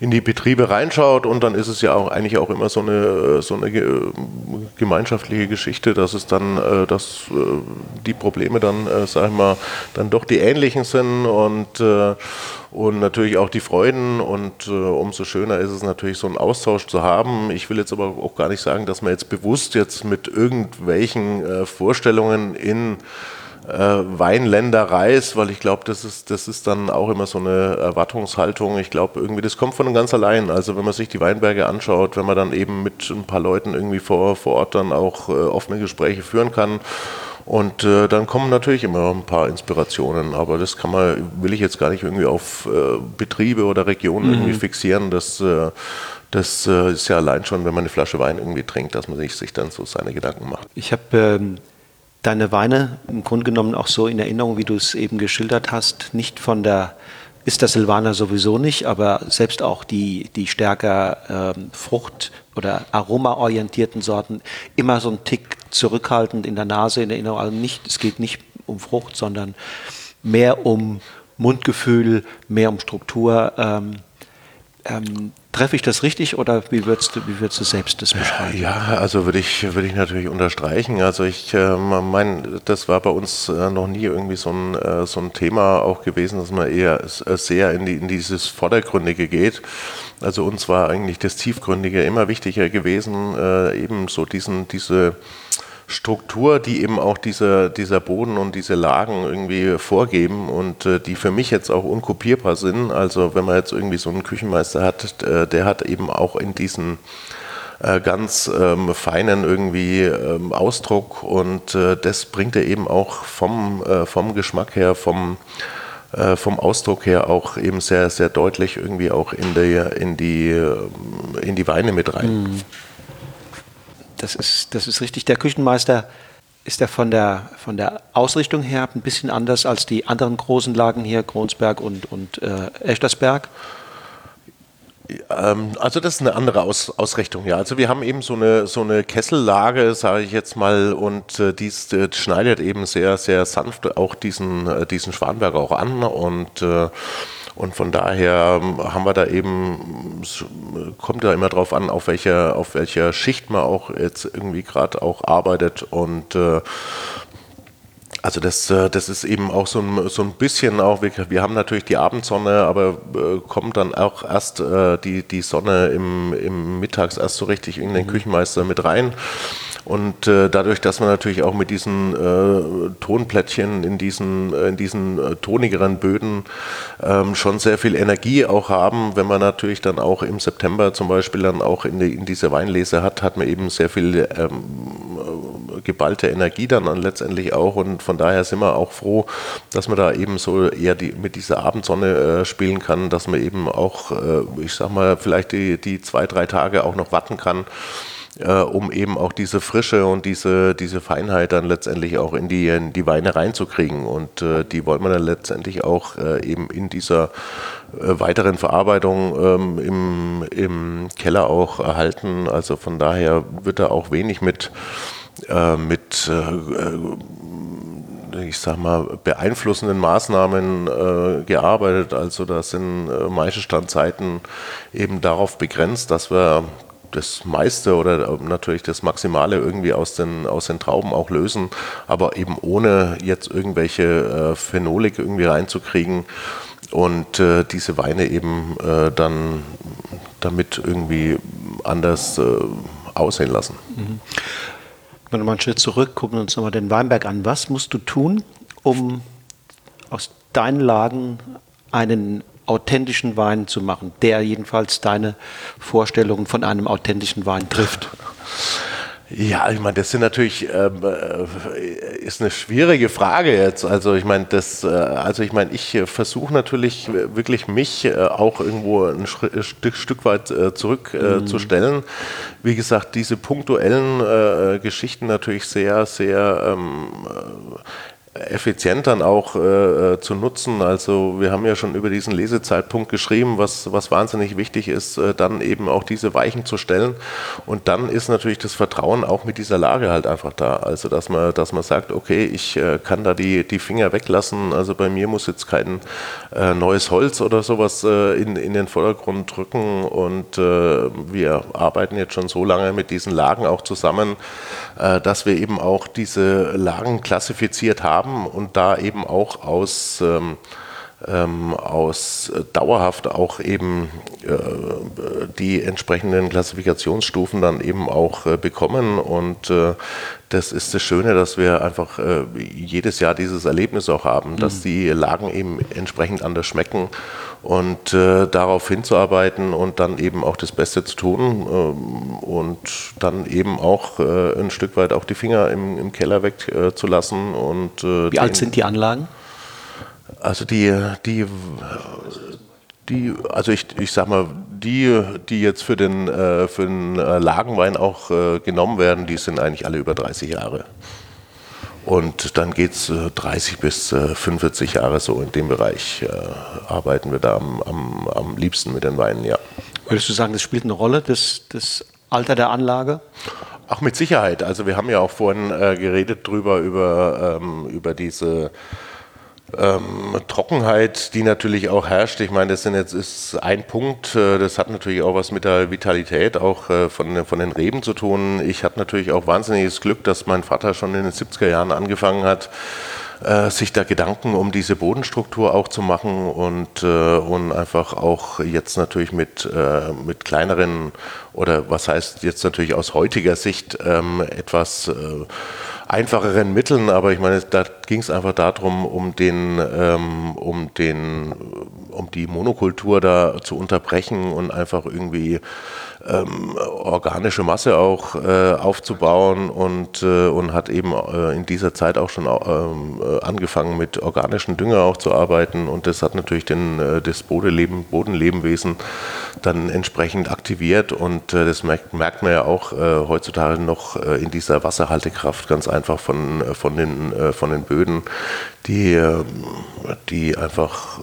in die Betriebe reinschaut. Und dann ist es ja auch eigentlich auch immer so eine äh, so eine gemeinschaftliche Geschichte, dass es dann, äh, dass äh, die Probleme dann, sag ich mal, dann doch die ähnlichen sind und und natürlich auch die Freuden und äh, umso schöner ist es natürlich so einen Austausch zu haben. Ich will jetzt aber auch gar nicht sagen, dass man jetzt bewusst jetzt mit irgendwelchen äh, Vorstellungen in äh, Weinländer reist, weil ich glaube, das ist, das ist dann auch immer so eine Erwartungshaltung. Ich glaube, irgendwie, das kommt von ganz allein. Also wenn man sich die Weinberge anschaut, wenn man dann eben mit ein paar Leuten irgendwie vor, vor Ort dann auch äh, offene Gespräche führen kann und äh, dann kommen natürlich immer ein paar Inspirationen, aber das kann man, will ich jetzt gar nicht irgendwie auf äh, Betriebe oder Regionen mhm. irgendwie fixieren. Das, äh, das äh, ist ja allein schon, wenn man eine Flasche Wein irgendwie trinkt, dass man sich, sich dann so seine Gedanken macht. Ich habe ähm, deine Weine im Grunde genommen auch so in Erinnerung, wie du es eben geschildert hast, nicht von der ist der Silvaner sowieso nicht, aber selbst auch die, die stärker ähm, Frucht- oder aromaorientierten Sorten immer so ein Tick zurückhaltend in der Nase, in der Erinnerung. Also nicht, es geht nicht um Frucht, sondern mehr um Mundgefühl, mehr um Struktur. Ähm, ähm, treffe ich das richtig oder wie würdest du, wie würdest du selbst das beschreiben? Ja, also würde ich, würde ich natürlich unterstreichen. Also ich äh, meine, das war bei uns äh, noch nie irgendwie so ein, äh, so ein Thema auch gewesen, dass man eher äh, sehr in, die, in dieses Vordergründige geht. Also uns war eigentlich das Tiefgründige immer wichtiger gewesen, äh, eben so diesen, diese Struktur, die eben auch dieser, dieser Boden und diese Lagen irgendwie vorgeben und äh, die für mich jetzt auch unkopierbar sind. Also wenn man jetzt irgendwie so einen Küchenmeister hat, äh, der hat eben auch in diesen äh, ganz ähm, feinen irgendwie ähm, Ausdruck und äh, das bringt er eben auch vom, vom Geschmack her, vom vom Ausdruck her auch eben sehr, sehr deutlich irgendwie auch in die, in die, ähm, in die Weine mit rein. Mhm das ist, das ist richtig. Der Küchenmeister ist er von der, von der Ausrichtung her ein bisschen anders als die anderen großen Lagen hier, Kronsberg und, und äh, Echtersberg? Ähm, also das ist eine andere Aus, Ausrichtung, ja. Also wir haben eben so eine, so eine Kessellage, sage ich jetzt mal, und äh, dies äh, schneidet eben sehr, sehr sanft auch diesen, äh, diesen Schwanberg auch an und äh, und von daher ähm, haben wir da eben, kommt da immer drauf an, auf welcher, auf welcher Schicht man auch jetzt irgendwie gerade auch arbeitet. Und äh, also das, äh, das ist eben auch so ein, so ein bisschen auch, wir, wir haben natürlich die Abendsonne, aber äh, kommt dann auch erst äh, die, die Sonne im, im Mittags erst so richtig in den mhm. Küchenmeister mit rein. Und äh, dadurch, dass wir natürlich auch mit diesen äh, Tonplättchen in diesen, in diesen äh, tonigeren Böden ähm, schon sehr viel Energie auch haben, wenn man natürlich dann auch im September zum Beispiel dann auch in, die, in diese Weinlese hat, hat man eben sehr viel ähm, geballte Energie dann, dann letztendlich auch. Und von daher sind wir auch froh, dass man da eben so eher die, mit dieser Abendsonne äh, spielen kann, dass man eben auch, äh, ich sag mal, vielleicht die, die zwei, drei Tage auch noch warten kann äh, um eben auch diese Frische und diese, diese Feinheit dann letztendlich auch in die, in die Weine reinzukriegen. Und äh, die wollen wir dann letztendlich auch äh, eben in dieser äh, weiteren Verarbeitung ähm, im, im Keller auch erhalten. Also von daher wird da auch wenig mit, äh, mit äh, ich sag mal, beeinflussenden Maßnahmen äh, gearbeitet. Also da sind äh, Maischestandszeiten eben darauf begrenzt, dass wir das meiste oder natürlich das Maximale irgendwie aus den, aus den Trauben auch lösen, aber eben ohne jetzt irgendwelche äh, Phenolik irgendwie reinzukriegen und äh, diese Weine eben äh, dann damit irgendwie anders äh, aussehen lassen. Mhm. Wenn wir mal einen Schritt zurück, gucken uns nochmal den Weinberg an. Was musst du tun, um aus deinen Lagen einen authentischen Wein zu machen, der jedenfalls deine Vorstellungen von einem authentischen Wein trifft? Ja, ich meine, das sind natürlich ähm, äh, ist eine schwierige Frage jetzt. Also ich meine, das, äh, also ich meine, ich äh, versuche natürlich wirklich mich äh, auch irgendwo ein Stück, Stück weit zurückzustellen. Mhm. Wie gesagt, diese punktuellen Geschichten natürlich sehr, sehr ähm, effizient dann auch äh, zu nutzen. Also wir haben ja schon über diesen Lesezeitpunkt geschrieben, was, was wahnsinnig wichtig ist, äh, dann eben auch diese Weichen zu stellen. Und dann ist natürlich das Vertrauen auch mit dieser Lage halt einfach da. Also dass man, dass man sagt, okay, ich äh, kann da die, die Finger weglassen. Also bei mir muss jetzt kein äh, neues Holz oder sowas äh, in, in den Vordergrund drücken. Und wir arbeiten jetzt schon so lange mit diesen Lagen auch zusammen, dass wir eben auch diese Lagen klassifiziert haben und da eben auch aus ähm, ähm, aus äh, dauerhaft auch eben äh, die entsprechenden Klassifikationsstufen dann eben auch äh, bekommen. Und äh, das ist das Schöne, dass wir einfach äh, jedes Jahr dieses Erlebnis auch haben, dass mhm. die Lagen eben entsprechend anders schmecken und darauf hinzuarbeiten und dann eben auch das Beste zu tun ähm, und dann eben auch ein Stück weit auch die Finger im, im Keller wegzulassen. und Wie alt sind die Anlagen? Also die, die, die, also ich, ich sag mal, die, die jetzt für den, äh, für den äh, Lagenwein auch äh, genommen werden, die sind eigentlich alle über 30 Jahre. Und dann geht es 30 bis 45 Jahre so in dem Bereich arbeiten wir da am, am, am liebsten mit den Weinen, ja. Würdest du sagen, das spielt eine Rolle, das, das Alter der Anlage? Ach, mit Sicherheit. Also wir haben ja auch vorhin äh, geredet drüber, über, ähm, über diese ähm, Trockenheit, die natürlich auch herrscht. Ich meine, das sind jetzt ist ein Punkt. Äh, das hat natürlich auch was mit der Vitalität auch äh, von, von den Reben zu tun. Ich hatte natürlich auch wahnsinniges Glück, dass mein Vater schon in den 70er Jahren angefangen hat, äh, sich da Gedanken um diese Bodenstruktur auch zu machen und, äh, und einfach auch jetzt natürlich mit, äh, mit kleineren oder was heißt jetzt natürlich aus heutiger Sicht ähm, etwas äh, einfacheren Mitteln, aber ich meine, da ging es einfach darum, um den, ähm, um den, um die Monokultur da zu unterbrechen und einfach irgendwie ähm, organische Masse auch äh, aufzubauen und, äh, und hat eben äh, in dieser Zeit auch schon ähm, äh, angefangen mit organischen Dünger auch zu arbeiten. Und das hat natürlich den, äh, das Bodenleben, Bodenlebenwesen dann entsprechend aktiviert. Und äh, das merkt, merkt man ja auch heutzutage noch in dieser Wasserhaltekraft ganz einfach von, von, den, von den Böden, die, ähm, die einfach,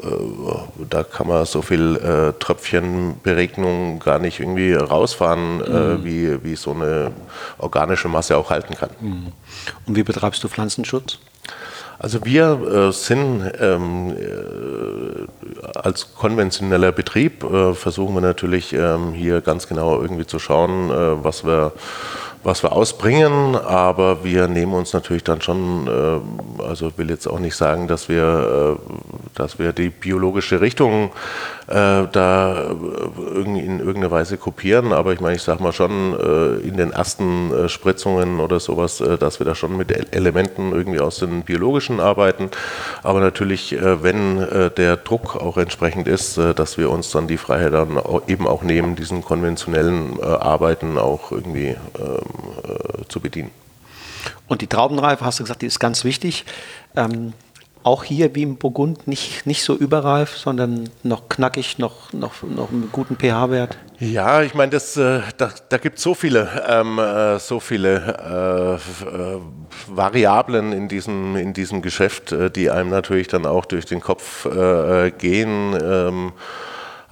da kann man so viel Tröpfchenberegnung gar nicht irgendwie rausfahren, äh, mhm. äh, wie, wie so eine organische Masse auch halten kann. Mhm. Und wie betreibst du Pflanzenschutz? Also wir äh, sind ähm, äh, als konventioneller Betrieb, äh, versuchen wir natürlich ähm, hier ganz genau irgendwie zu schauen, äh, was wir was wir ausbringen, aber wir nehmen uns natürlich dann schon, äh, also will jetzt auch nicht sagen, dass wir, äh, dass wir die biologische Richtung äh, da in irgendeiner Weise kopieren, aber ich meine, ich sage mal schon in den ersten Spritzungen oder sowas, dass wir da schon mit Elementen irgendwie aus den biologischen arbeiten, aber natürlich, wenn der Druck auch entsprechend ist, dass wir uns dann die Freiheit dann eben auch nehmen, diesen konventionellen Arbeiten auch irgendwie ähm, äh, zu bedienen. Und die Traubenreife, hast du gesagt, die ist ganz wichtig. Ähm, auch hier wie im Burgund nicht, nicht so überreif, sondern noch knackig, noch, noch, noch einen guten pH-Wert. Ja, ich meine, das, äh, da, da gibt es so viele, ähm, äh, so viele äh, äh, Variablen in diesem, in diesem Geschäft, äh, die einem natürlich dann auch durch den Kopf äh, gehen. Ähm,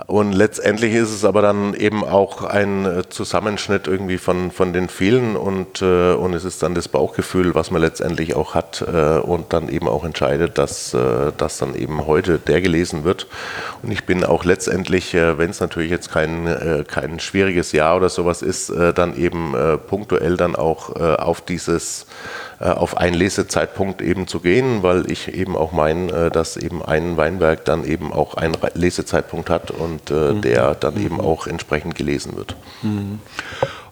und letztendlich ist es aber dann eben auch ein äh, Zusammenschnitt irgendwie von, von den vielen und, äh, und es ist dann das Bauchgefühl, was man letztendlich auch hat äh, und dann eben auch entscheidet, dass, äh, dass dann eben heute der gelesen wird. Und ich bin auch letztendlich, äh, wenn es natürlich jetzt kein, äh, kein schwieriges Jahr oder sowas ist, dann eben punktuell dann auch auf dieses auf einen Lesezeitpunkt eben zu gehen, weil ich eben auch meine, äh, dass eben ein Weinberg dann eben auch einen Lesezeitpunkt hat und äh, mhm. der dann eben mhm. auch entsprechend gelesen wird. Mhm.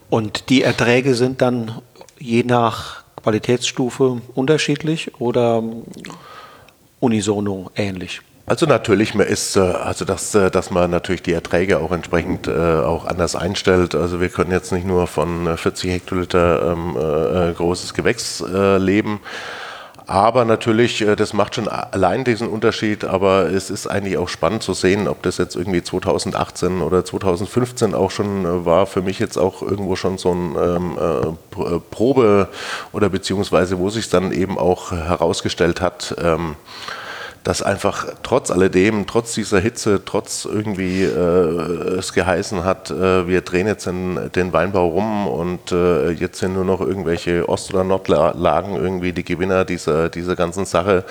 Und die Erträge sind dann je nach Qualitätsstufe unterschiedlich oder unisono ähnlich? Also natürlich ist, äh, also dass, äh, dass man natürlich die Erträge auch entsprechend äh, auch anders einstellt. Also wir können jetzt nicht nur von 40 Hektoliter ähm, äh, großes Gewächs leben. Aber natürlich, das macht schon allein diesen Unterschied, aber es ist eigentlich auch spannend zu sehen, ob das jetzt irgendwie 2018 oder 2015 auch schon war. Für mich jetzt auch irgendwo schon so ein ähm, äh, Probe oder beziehungsweise wo sich dann eben auch herausgestellt hat, ähm, dass einfach trotz alledem, trotz dieser Hitze, trotz irgendwie äh, es geheißen hat, äh, wir drehen jetzt in, den Weinbau rum und äh, jetzt sind nur noch irgendwelche Ost- oder Nordlagen irgendwie die Gewinner dieser, dieser ganzen Sache,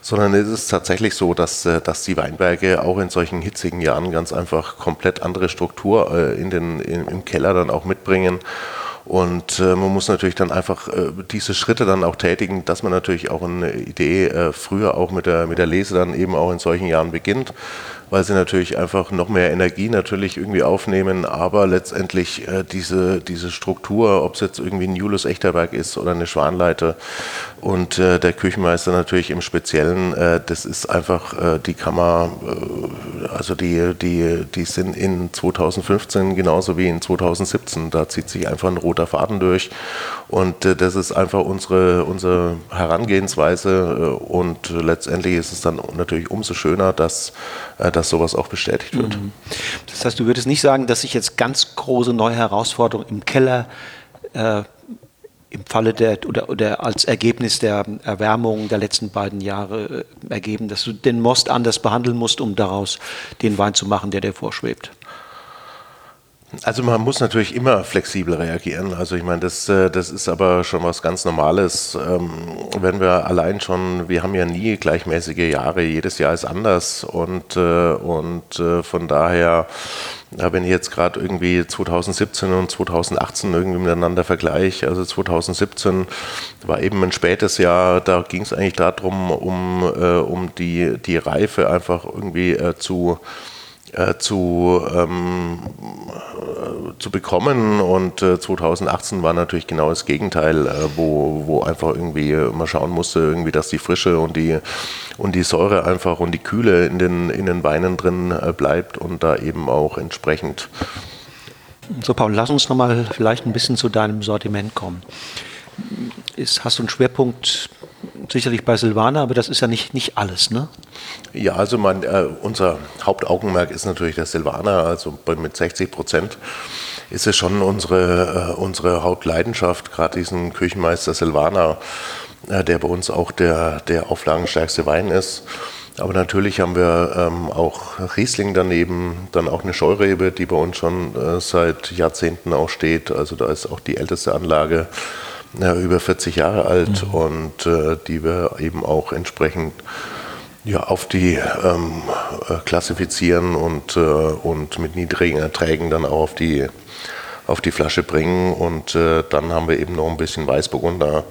sondern es ist tatsächlich so, dass, äh, dass die Weinberge auch in solchen hitzigen Jahren ganz einfach komplett andere Struktur äh, in den, in, im Keller dann auch mitbringen. Und äh, man muss natürlich dann einfach äh, diese Schritte dann auch tätigen, dass man natürlich auch eine Idee äh, früher auch mit der, mit der Lese dann eben auch in solchen Jahren beginnt weil sie natürlich einfach noch mehr Energie natürlich irgendwie aufnehmen, aber letztendlich äh, diese, diese Struktur, ob es jetzt irgendwie ein Julius Echterberg ist oder eine Schwanleiter und äh, der Küchenmeister natürlich im Speziellen, äh, das ist einfach äh, die Kammer, äh, also die, die, die sind in 2015 genauso wie in 2017, da zieht sich einfach ein roter Faden durch und äh, das ist einfach unsere, unsere Herangehensweise und letztendlich ist es dann natürlich umso schöner, dass, dass dass sowas auch bestätigt wird. Mhm. Das heißt, du würdest nicht sagen, dass sich jetzt ganz große neue Herausforderungen im Keller äh, im Falle der oder, oder als Ergebnis der Erwärmung der letzten beiden Jahre äh, ergeben, dass du den Most anders behandeln musst, um daraus den Wein zu machen, der dir vorschwebt? Also man muss natürlich immer flexibel reagieren. Also ich meine, das, äh, das ist aber schon was ganz Normales. Ähm, wenn wir allein schon, wir haben ja nie gleichmäßige Jahre, jedes Jahr ist anders und, äh, und äh, von daher, wenn ich jetzt gerade irgendwie 2017 und 2018 irgendwie miteinander vergleiche, also 2017 war eben ein spätes Jahr, da ging es eigentlich darum, um, um die, die Reife einfach irgendwie zu äh, zu, ähm, äh, zu bekommen. Und äh, 2018 war natürlich genau das Gegenteil, äh, wo, wo einfach irgendwie man schauen musste, irgendwie, dass die Frische und die, und die Säure einfach und die Kühle in den, in den Weinen drin äh, bleibt und da eben auch entsprechend. So, Paul, lass uns nochmal vielleicht ein bisschen zu deinem Sortiment kommen. Ist, hast du einen Schwerpunkt sicherlich bei Silvana, aber das ist ja nicht, nicht alles, ne? Ja, also mein, äh, unser Hauptaugenmerk ist natürlich der Silvana, also mit 60 Prozent ist es schon unsere, äh, unsere Hauptleidenschaft, gerade diesen Küchenmeister Silvana, äh, der bei uns auch der, der auflagenstärkste Wein ist. Aber natürlich haben wir ähm, auch Riesling daneben, dann auch eine Scheurebe, die bei uns schon äh, seit Jahrzehnten auch steht. Also da ist auch die älteste Anlage ja, über 40 Jahre alt mhm. und äh, die wir eben auch entsprechend ja, auf die ähm, äh, klassifizieren und, äh, und mit niedrigen Erträgen dann auch auf die, auf die Flasche bringen. Und äh, dann haben wir eben noch ein bisschen Weißburgunder,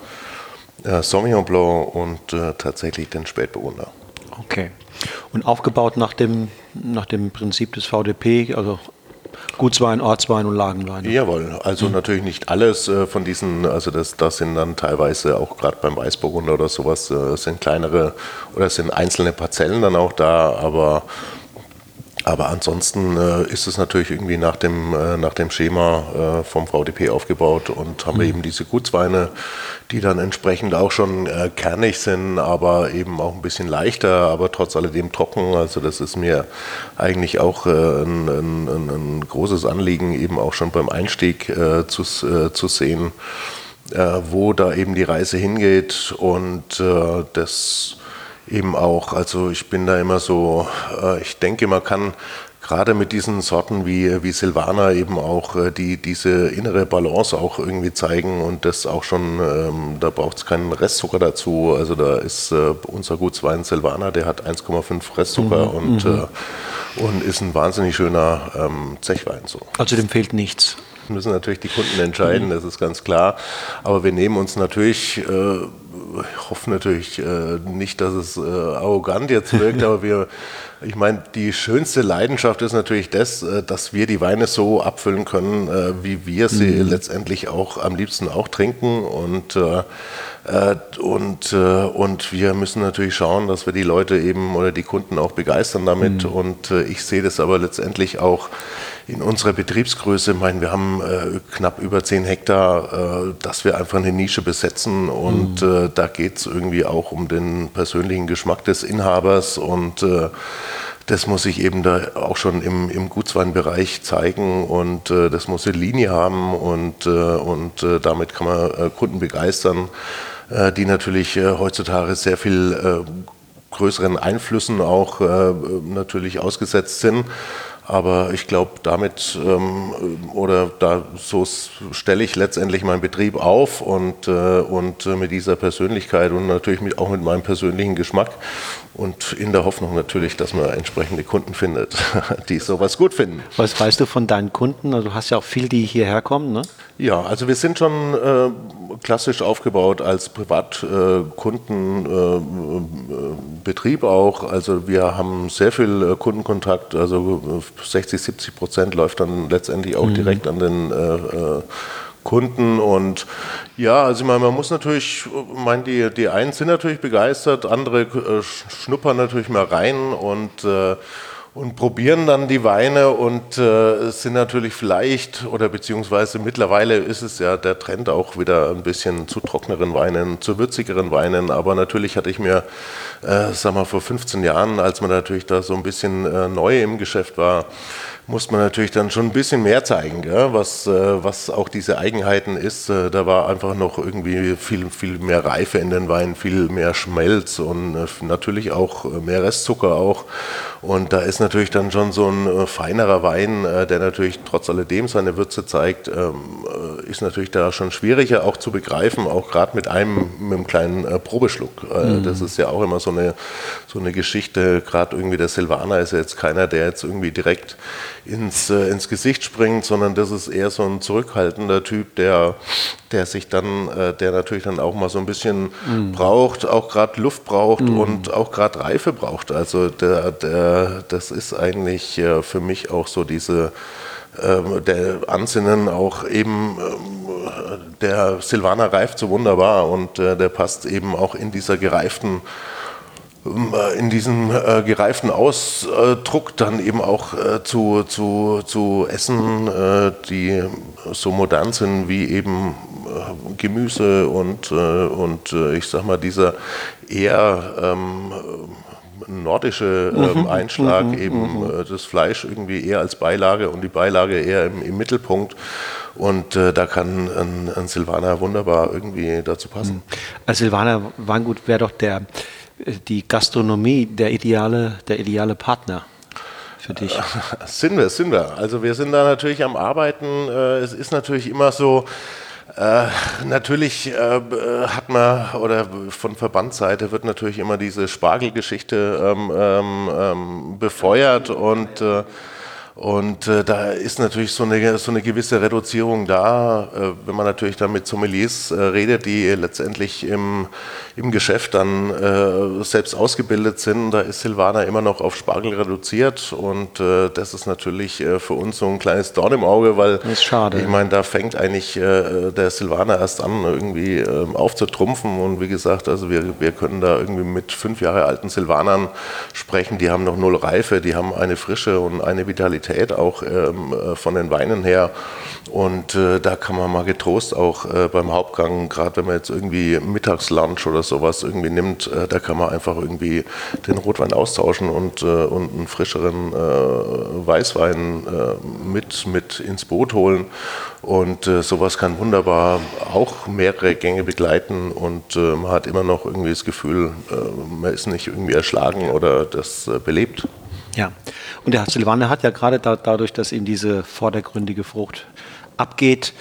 äh, Sauvignon Blanc und äh, tatsächlich den Spätburgunder. Okay. Und aufgebaut nach dem, nach dem Prinzip des VDP, also Gutswein, Ortswein und Lagenwein. Jawohl, also mhm. natürlich nicht alles äh, von diesen, also das, das sind dann teilweise auch gerade beim Weißburgunder oder sowas, äh, sind kleinere oder sind einzelne Parzellen dann auch da, aber aber ansonsten äh, ist es natürlich irgendwie nach dem, äh, nach dem Schema äh, vom VDP aufgebaut und haben mhm. wir eben diese Gutsweine, die dann entsprechend auch schon äh, kernig sind, aber eben auch ein bisschen leichter, aber trotz alledem trocken. Also das ist mir eigentlich auch äh, ein, ein, ein, großes Anliegen, eben auch schon beim Einstieg äh, zu, zu sehen, wo da eben die Reise hingeht und das eben auch. Also ich bin da immer so, äh, ich denke, man kann gerade mit diesen Sorten wie, wie Silvaner eben auch äh, die, diese innere Balance auch irgendwie zeigen und das auch schon, ähm, da braucht es keinen Restzucker dazu. Also da ist äh, unser Gutswein Silvaner, der hat 1,5 Restzucker mhm, und, mhm. äh, und ist ein wahnsinnig schöner ähm, Zechwein. So. Also dem fehlt nichts. Müssen natürlich die Kunden entscheiden, mhm. das ist ganz klar. Aber wir nehmen uns natürlich äh, ich hoffe natürlich äh, nicht, dass es äh, arrogant jetzt wirkt, aber wir, ich meine, die schönste Leidenschaft ist natürlich das, äh, dass wir die Weine so abfüllen können, äh, wie wir sie mhm. letztendlich auch am liebsten auch trinken und äh, und, und wir müssen natürlich schauen, dass wir die Leute eben oder die Kunden auch begeistern damit. Mhm. Und ich sehe das aber letztendlich auch in unserer Betriebsgröße, ich meine, wir haben äh, knapp über 10 Hektar, äh, dass wir einfach eine Nische besetzen und mhm. äh, da geht es irgendwie auch um den persönlichen Geschmack des Inhabers und das muss sich eben da auch schon im, im Gutsweinbereich zeigen und äh, das muss eine Linie haben und, äh, und äh, damit kann man äh, Kunden begeistern, äh, die natürlich äh, heutzutage sehr viel größeren Einflüssen auch natürlich ausgesetzt sind. Aber ich glaube, damit ähm, oder da so stelle ich letztendlich meinen Betrieb auf und, äh, und mit dieser Persönlichkeit und natürlich mit, auch mit meinem persönlichen Geschmack und in der Hoffnung natürlich, dass man entsprechende Kunden findet, die sowas gut finden. Was weißt du von deinen Kunden? Also du hast ja auch viel, die hierher kommen, ne? Ja, also wir sind schon äh, klassisch aufgebaut als Privatkundenbetrieb äh, äh, auch. Also wir haben sehr viel äh, Kundenkontakt, also 60, 70 Prozent läuft dann letztendlich auch mhm. direkt an den äh, äh, Kunden und ja, also ich meine, man muss natürlich, ich meine, die, die einen sind natürlich begeistert, andere äh, schnuppern natürlich mal rein und äh, und probieren dann die Weine und äh, sind natürlich vielleicht oder beziehungsweise mittlerweile ist es ja der Trend auch wieder ein bisschen zu trockneren Weinen, zu würzigeren Weinen. Aber natürlich hatte ich mir, äh, sag mal, vor 15 Jahren, als man natürlich da so ein bisschen äh, neu im Geschäft war, muss man natürlich dann schon ein bisschen mehr zeigen, gell? Was, äh, was auch diese Eigenheiten ist. Äh, da war einfach noch irgendwie viel, viel mehr Reife in den Weinen, viel mehr Schmelz und äh, natürlich auch mehr Restzucker auch. Und da ist natürlich dann schon so ein feinerer Wein, der natürlich trotz alledem seine Würze zeigt, ähm, ist natürlich da schon schwieriger auch zu begreifen, auch gerade mit einem, mit einem kleinen Probeschluck. Mhm. Das ist ja auch immer so eine, so eine Geschichte, gerade irgendwie der Silvaner ist ja jetzt keiner, der jetzt irgendwie direkt ins, äh, ins Gesicht springt, sondern das ist eher so ein zurückhaltender Typ, der, der sich dann, äh, der natürlich dann auch mal so ein bisschen mm. braucht, auch gerade Luft braucht mm. und auch gerade Reife braucht. Also der, der, das ist eigentlich äh, für mich auch so diese ähm, der Ansinnen auch eben, ähm, der Silvaner reift so wunderbar und äh, der passt eben auch in dieser gereiften in diesem äh, gereiften Ausdruck dann eben auch äh, zu, zu, zu Essen, äh, die so modern sind wie eben äh, Gemüse und, äh, und ich sag mal, dieser eher ähm, nordische ähm, mhm. Einschlag, mhm. eben mhm. das Fleisch irgendwie eher als Beilage und die Beilage eher im, im Mittelpunkt. Und äh, da kann ein, ein Silvaner wunderbar irgendwie dazu passen. Mhm. Als Silvaner Weingut wäre doch der die Gastronomie der ideale, der ideale Partner für dich? Sind wir, sind wir. Also wir sind da natürlich am Arbeiten. Äh, es ist natürlich immer so, äh, natürlich äh, hat man, oder von Verbandsseite wird natürlich immer diese Spargelgeschichte ähm, ähm, ähm befeuert und äh, und äh, da ist natürlich so eine, so eine gewisse Reduzierung da, äh, wenn man natürlich dann mit Sommeliers äh, redet, die letztendlich im, im Geschäft dann äh, selbst ausgebildet sind. Da ist Silvaner immer noch auf Spargel reduziert und äh, das ist natürlich äh, für uns so ein kleines Dorn im Auge, weil ich meine, da fängt eigentlich der Silvaner erst an, irgendwie ähm, aufzutrumpfen. Und wie gesagt, also wir, wir können da irgendwie mit fünf Jahre alten Silvanern sprechen, die haben noch null Reife, die haben eine Frische und eine Vitalität Qualität auch ähm, äh, von den Weinen her. Und äh, da kann man mal getrost auch äh, beim Hauptgang, gerade wenn man jetzt irgendwie Mittagslunch oder sowas irgendwie nimmt, äh, da kann man einfach irgendwie den Rotwein austauschen und, äh, und einen frischeren äh, Weißwein mit, mit ins Boot holen. Und sowas kann wunderbar auch mehrere Gänge begleiten und man hat immer noch irgendwie das Gefühl, man ist nicht irgendwie erschlagen oder das belebt. Ja, und der Silvaner hat ja gerade da, dadurch, dass ihm diese vordergründige Frucht abgeht,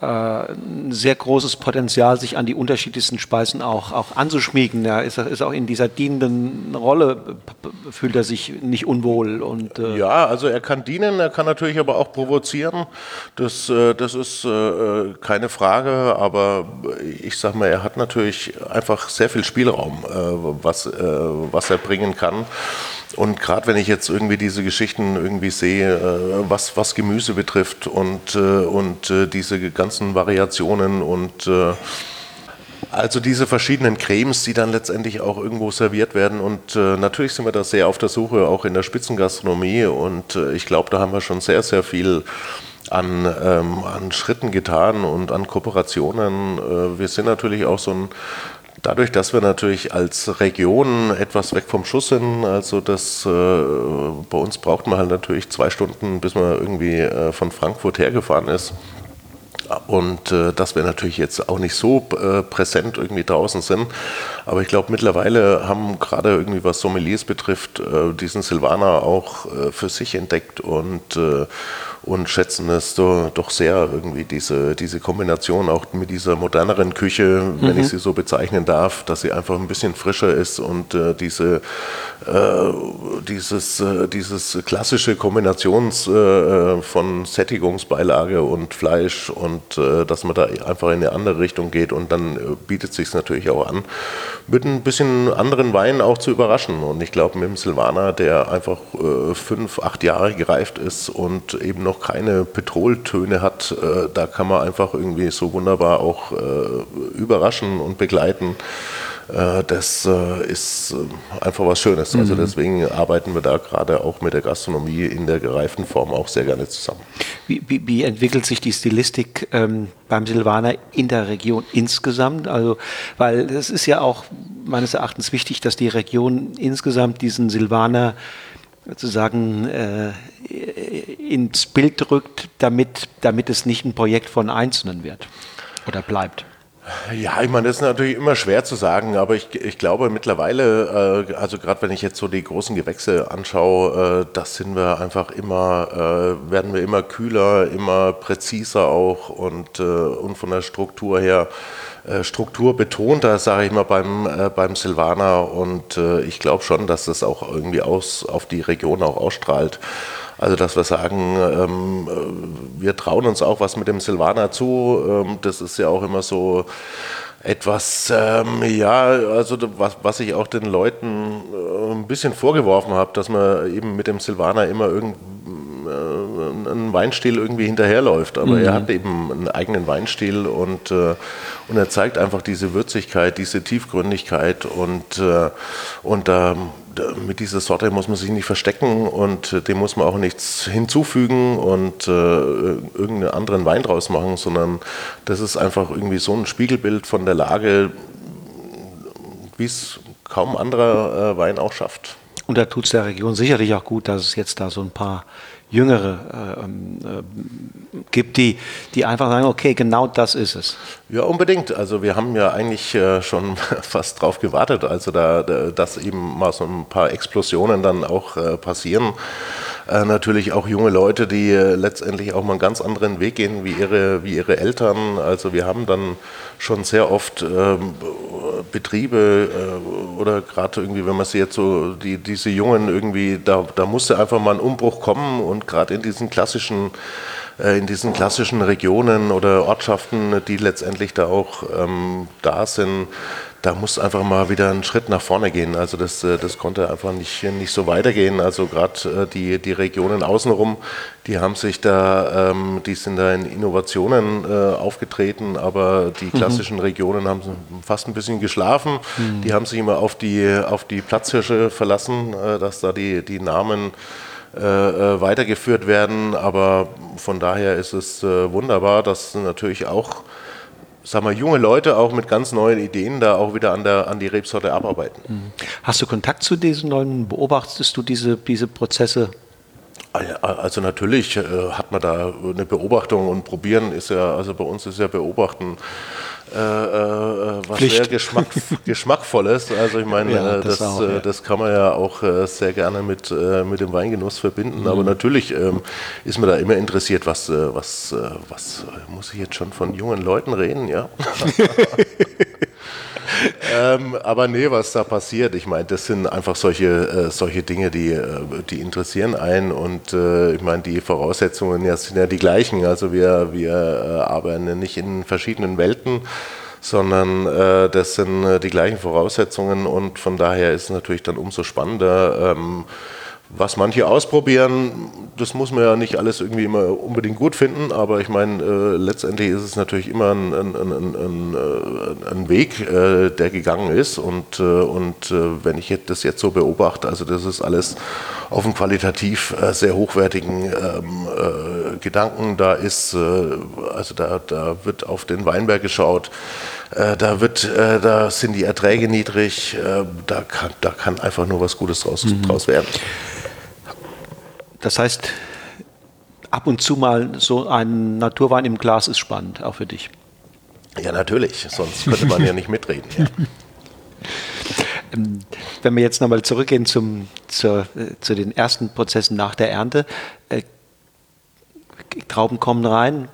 äh, ein sehr großes Potenzial, sich an die unterschiedlichsten Speisen auch, auch anzuschmiegen. Er ist, ist auch in dieser dienenden Rolle, fühlt er sich nicht unwohl. Und, äh ja, also er kann dienen, er kann natürlich aber auch provozieren. Das, äh, das ist äh, keine Frage, aber ich sage mal, er hat natürlich einfach sehr viel Spielraum, äh, was, äh, was er bringen kann. Und gerade wenn ich jetzt irgendwie diese Geschichten irgendwie sehe, äh, was, was Gemüse betrifft und, äh, und äh, diese ganzen Variationen und Also diese verschiedenen Cremes, die dann letztendlich auch irgendwo serviert werden. Und äh, natürlich sind wir da sehr auf der Suche, auch in der Spitzengastronomie. Und äh, ich glaube, da haben wir schon sehr, sehr viel an, ähm, an Schritten getan und an Kooperationen. Äh, wir sind natürlich auch so ein Dadurch, dass wir natürlich als Region etwas weg vom Schuss sind, also das äh, bei uns braucht man halt natürlich zwei Stunden, bis man irgendwie äh, von Frankfurt hergefahren ist. Und äh, dass wir natürlich jetzt auch nicht so äh, präsent irgendwie draußen sind. Aber ich glaube, mittlerweile haben gerade irgendwie, was Sommeliers betrifft, äh, diesen Silvaner auch äh, für sich entdeckt und, äh, und schätzen es so, doch sehr irgendwie diese, diese Kombination auch mit dieser moderneren Küche, mhm. wenn ich mhm. sie so bezeichnen darf, dass sie einfach ein bisschen frischer ist und äh, diese, dieses, dieses klassische Kombinations von Sättigungsbeilage und Fleisch und äh, dass man da einfach in eine andere Richtung geht und dann äh, bietet sich natürlich auch an, mit ein bisschen anderen Wein auch zu überraschen. Und ich glaube, mit dem Silvaner, der einfach äh, fünf, acht Jahre gereift ist und eben noch keine Petroltöne hat, äh, da kann man einfach irgendwie so wunderbar auch äh, überraschen und begleiten. Äh, das äh, ist äh, einfach was Schönes. Also mhm. deswegen arbeiten wir da gerade auch mit der Gastronomie in der gereiften Form auch sehr gerne zusammen. Wie, wie, wie entwickelt sich die Stilistik ähm, beim Silvaner in der Region insgesamt? Also, weil es ist ja auch meines Erachtens wichtig, dass die Region insgesamt diesen Silvaner sozusagen äh, ins Bild rückt, damit, damit es nicht ein Projekt von Einzelnen wird oder bleibt. Ja, ich meine, das ist natürlich immer schwer zu sagen, aber ich, ich glaube mittlerweile, äh, also gerade wenn ich jetzt so die großen Gewächse anschaue, äh, das sind wir einfach immer, äh, werden wir immer kühler, immer präziser auch und, äh, und von der Struktur her äh, strukturbetonter, sage ich mal, beim, äh, beim Silvaner und ich glaube schon, dass das auch irgendwie aus, auf die Region auch ausstrahlt. Also dass wir sagen, ähm, äh, wir trauen uns auch was mit dem Silvaner zu. Ähm, das ist ja auch immer so etwas, ähm, ja, also was, was ich auch den Leuten äh, ein bisschen vorgeworfen habe, dass man eben mit dem Silvaner immer irgend, äh, einen Weinstil irgendwie hinterherläuft. Aber mhm. er hat eben einen eigenen Weinstil und, äh, und er zeigt einfach diese Würzigkeit, diese Tiefgründigkeit und, äh, und da mit dieser Sorte muss man sich nicht verstecken und äh, dem muss man auch nichts hinzufügen und äh, irgendeinen anderen Wein draus machen, sondern das ist einfach irgendwie so ein Spiegelbild von der Lage, wie es kaum anderer äh, Wein auch schafft. Und da tut es der Region sicherlich auch gut, dass es jetzt da so ein paar Jüngere äh, ähm, äh, gibt, die, die einfach sagen, okay, genau das ist es. Ja, unbedingt. Also wir haben ja eigentlich äh, schon fast drauf gewartet, also da, da, dass eben mal so ein paar Explosionen dann auch äh, passieren. Äh, natürlich auch junge Leute, die äh, letztendlich auch mal einen ganz anderen Weg gehen wie ihre, wie ihre Eltern. Also wir haben dann schon sehr oft ähm, Betriebe äh, oder gerade irgendwie, wenn man sie jetzt so, die, diese Jungen irgendwie, da, da musste einfach mal ein Umbruch kommen und gerade in diesen klassischen in diesen klassischen Regionen oder Ortschaften, die letztendlich da auch ähm, da sind, da muss einfach mal wieder ein Schritt nach vorne gehen. Also das, äh, das konnte einfach nicht, nicht so weitergehen. Also gerade äh, die, die Regionen außenrum, die haben sich da, ähm, die sind da in Innovationen äh, aufgetreten, aber die mhm. klassischen mhm. Regionen haben fast ein bisschen geschlafen. Mhm. Die haben sich immer auf die, auf die Platzhirsche verlassen, dass da die, die Namen weitergeführt werden. Aber von daher ist es wunderbar, dass natürlich auch sagen wir, junge Leute auch mit ganz neuen Ideen da auch wieder an, der, an die Rebsorte abarbeiten. Mhm. Hast du Kontakt zu diesen Leuten? Beobachtest du diese, diese Prozesse? Ah also natürlich äh, hat man da eine Beobachtung und probieren ist ja, also bei uns ist ja beobachten äh, äh, was Pflicht. sehr Geschmack, Geschmackvolles. Also ich meine, ja, das, das, auch, ja. das, kann man ja auch äh, sehr gerne mit, äh, mit dem Weingenuss verbinden. Mhm. Aber natürlich ähm, ist man da immer interessiert, was, äh, was, was muss ich jetzt schon von jungen Leuten reden, ja? ähm, aber nee, was da passiert, ich meine, das sind einfach solche, äh, solche Dinge, die, äh, die interessieren einen und äh, ich meine, die Voraussetzungen ja, sind ja die gleichen. Also wir, wir äh, arbeiten nicht in verschiedenen Welten, sondern äh, das sind äh, die gleichen Voraussetzungen und von daher ist es natürlich dann umso spannender. Ähm, was manche ausprobieren, das muss man ja nicht alles irgendwie immer unbedingt gut finden, aber ich meine, äh, letztendlich ist es natürlich immer ein, ein, ein, ein Weg, äh, der gegangen ist und, äh, und äh, wenn ich das jetzt so beobachte, also das ist alles auf einem qualitativ äh, sehr hochwertigen ähm, äh, Gedanken, da ist, also da, da wird auf den Weinberg geschaut, da, wird, da sind die Erträge niedrig, da, kann, da kann einfach nur was Gutes draus, mhm. draus werden. Das heißt, ab und zu mal so ein Naturwein im Glas ist spannend, auch für dich. Ja, natürlich, sonst könnte man ja nicht mitreden. Ja. Ähm, wenn wir jetzt nochmal zurückgehen zum, zur, äh, zu den ersten Prozessen nach der Ernte, äh, Trauben kommen rein,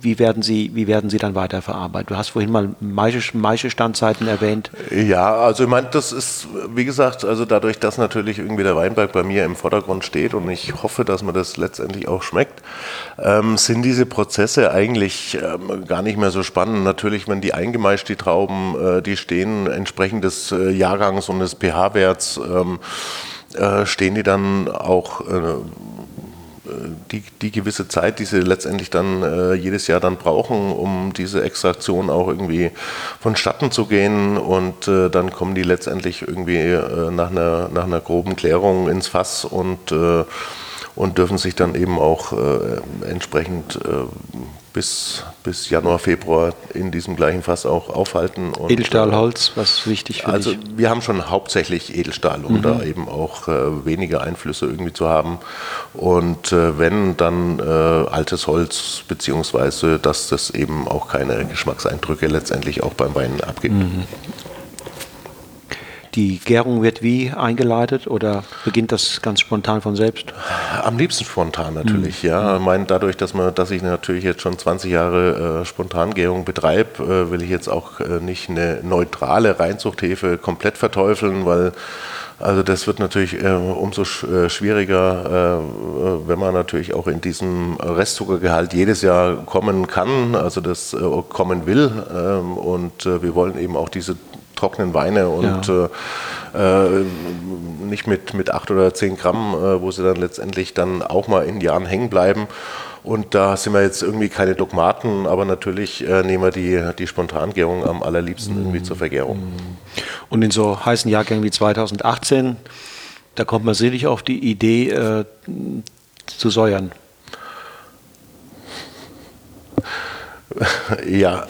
wie werden sie, wie werden sie dann weiterverarbeitet? Du hast vorhin mal Maische-Standzeiten erwähnt. Ja, also ich meine, das ist, wie gesagt, also dadurch, dass natürlich irgendwie der Weinberg bei mir im Vordergrund steht und ich hoffe, dass man das letztendlich auch schmeckt, ähm, sind diese Prozesse eigentlich ähm, gar nicht mehr so spannend. Natürlich, wenn die eingemeischt, die Trauben, äh, die stehen entsprechend des äh, Jahrgangs und des pH-Werts, ähm, äh, stehen die dann auch äh, die, die gewisse Zeit, die sie letztendlich dann äh, jedes Jahr dann brauchen, um diese Extraktion auch irgendwie vonstatten zu gehen. Und äh, dann kommen die letztendlich irgendwie äh, nach, einer, nach einer groben Klärung ins Fass und, äh, und dürfen sich dann eben auch äh, entsprechend äh, bis, bis Januar, Februar in diesem gleichen Fass auch aufhalten. Und, Edelstahlholz, was wichtig für Also dich? wir haben schon hauptsächlich Edelstahl, um mhm. da eben auch äh, weniger Einflüsse irgendwie zu haben. Und äh, wenn, dann äh, altes Holz, beziehungsweise dass das eben auch keine Geschmackseindrücke letztendlich auch beim Wein abgibt. Mhm. Die Gärung wird wie eingeleitet oder beginnt das ganz spontan von selbst? Am liebsten spontan natürlich, mhm. ja. Ich meine, dadurch, dass, man, dass ich natürlich jetzt schon 20 Jahre äh, Spontangärung betreibe, äh, will ich jetzt auch äh, nicht eine neutrale Reinzuchthefe komplett verteufeln, weil also das wird natürlich äh, umso sch äh, schwieriger, äh, wenn man natürlich auch in diesem Restzuckergehalt jedes Jahr kommen kann, also das äh, kommen will. Ähm, und äh, wir wollen eben auch diese trockenen Weine und ja. äh, nicht mit, mit 8 oder 10 Gramm, äh, wo sie dann letztendlich dann auch mal in Jahren hängen bleiben. Und da sind wir jetzt irgendwie keine Dogmaten, aber natürlich äh, nehmen wir die, die Spontangärung am allerliebsten mhm. irgendwie zur Vergärung. Mhm. Und in so heißen Jahrgängen wie 2018, da kommt man sicherlich auf die Idee äh, zu säuern. ja,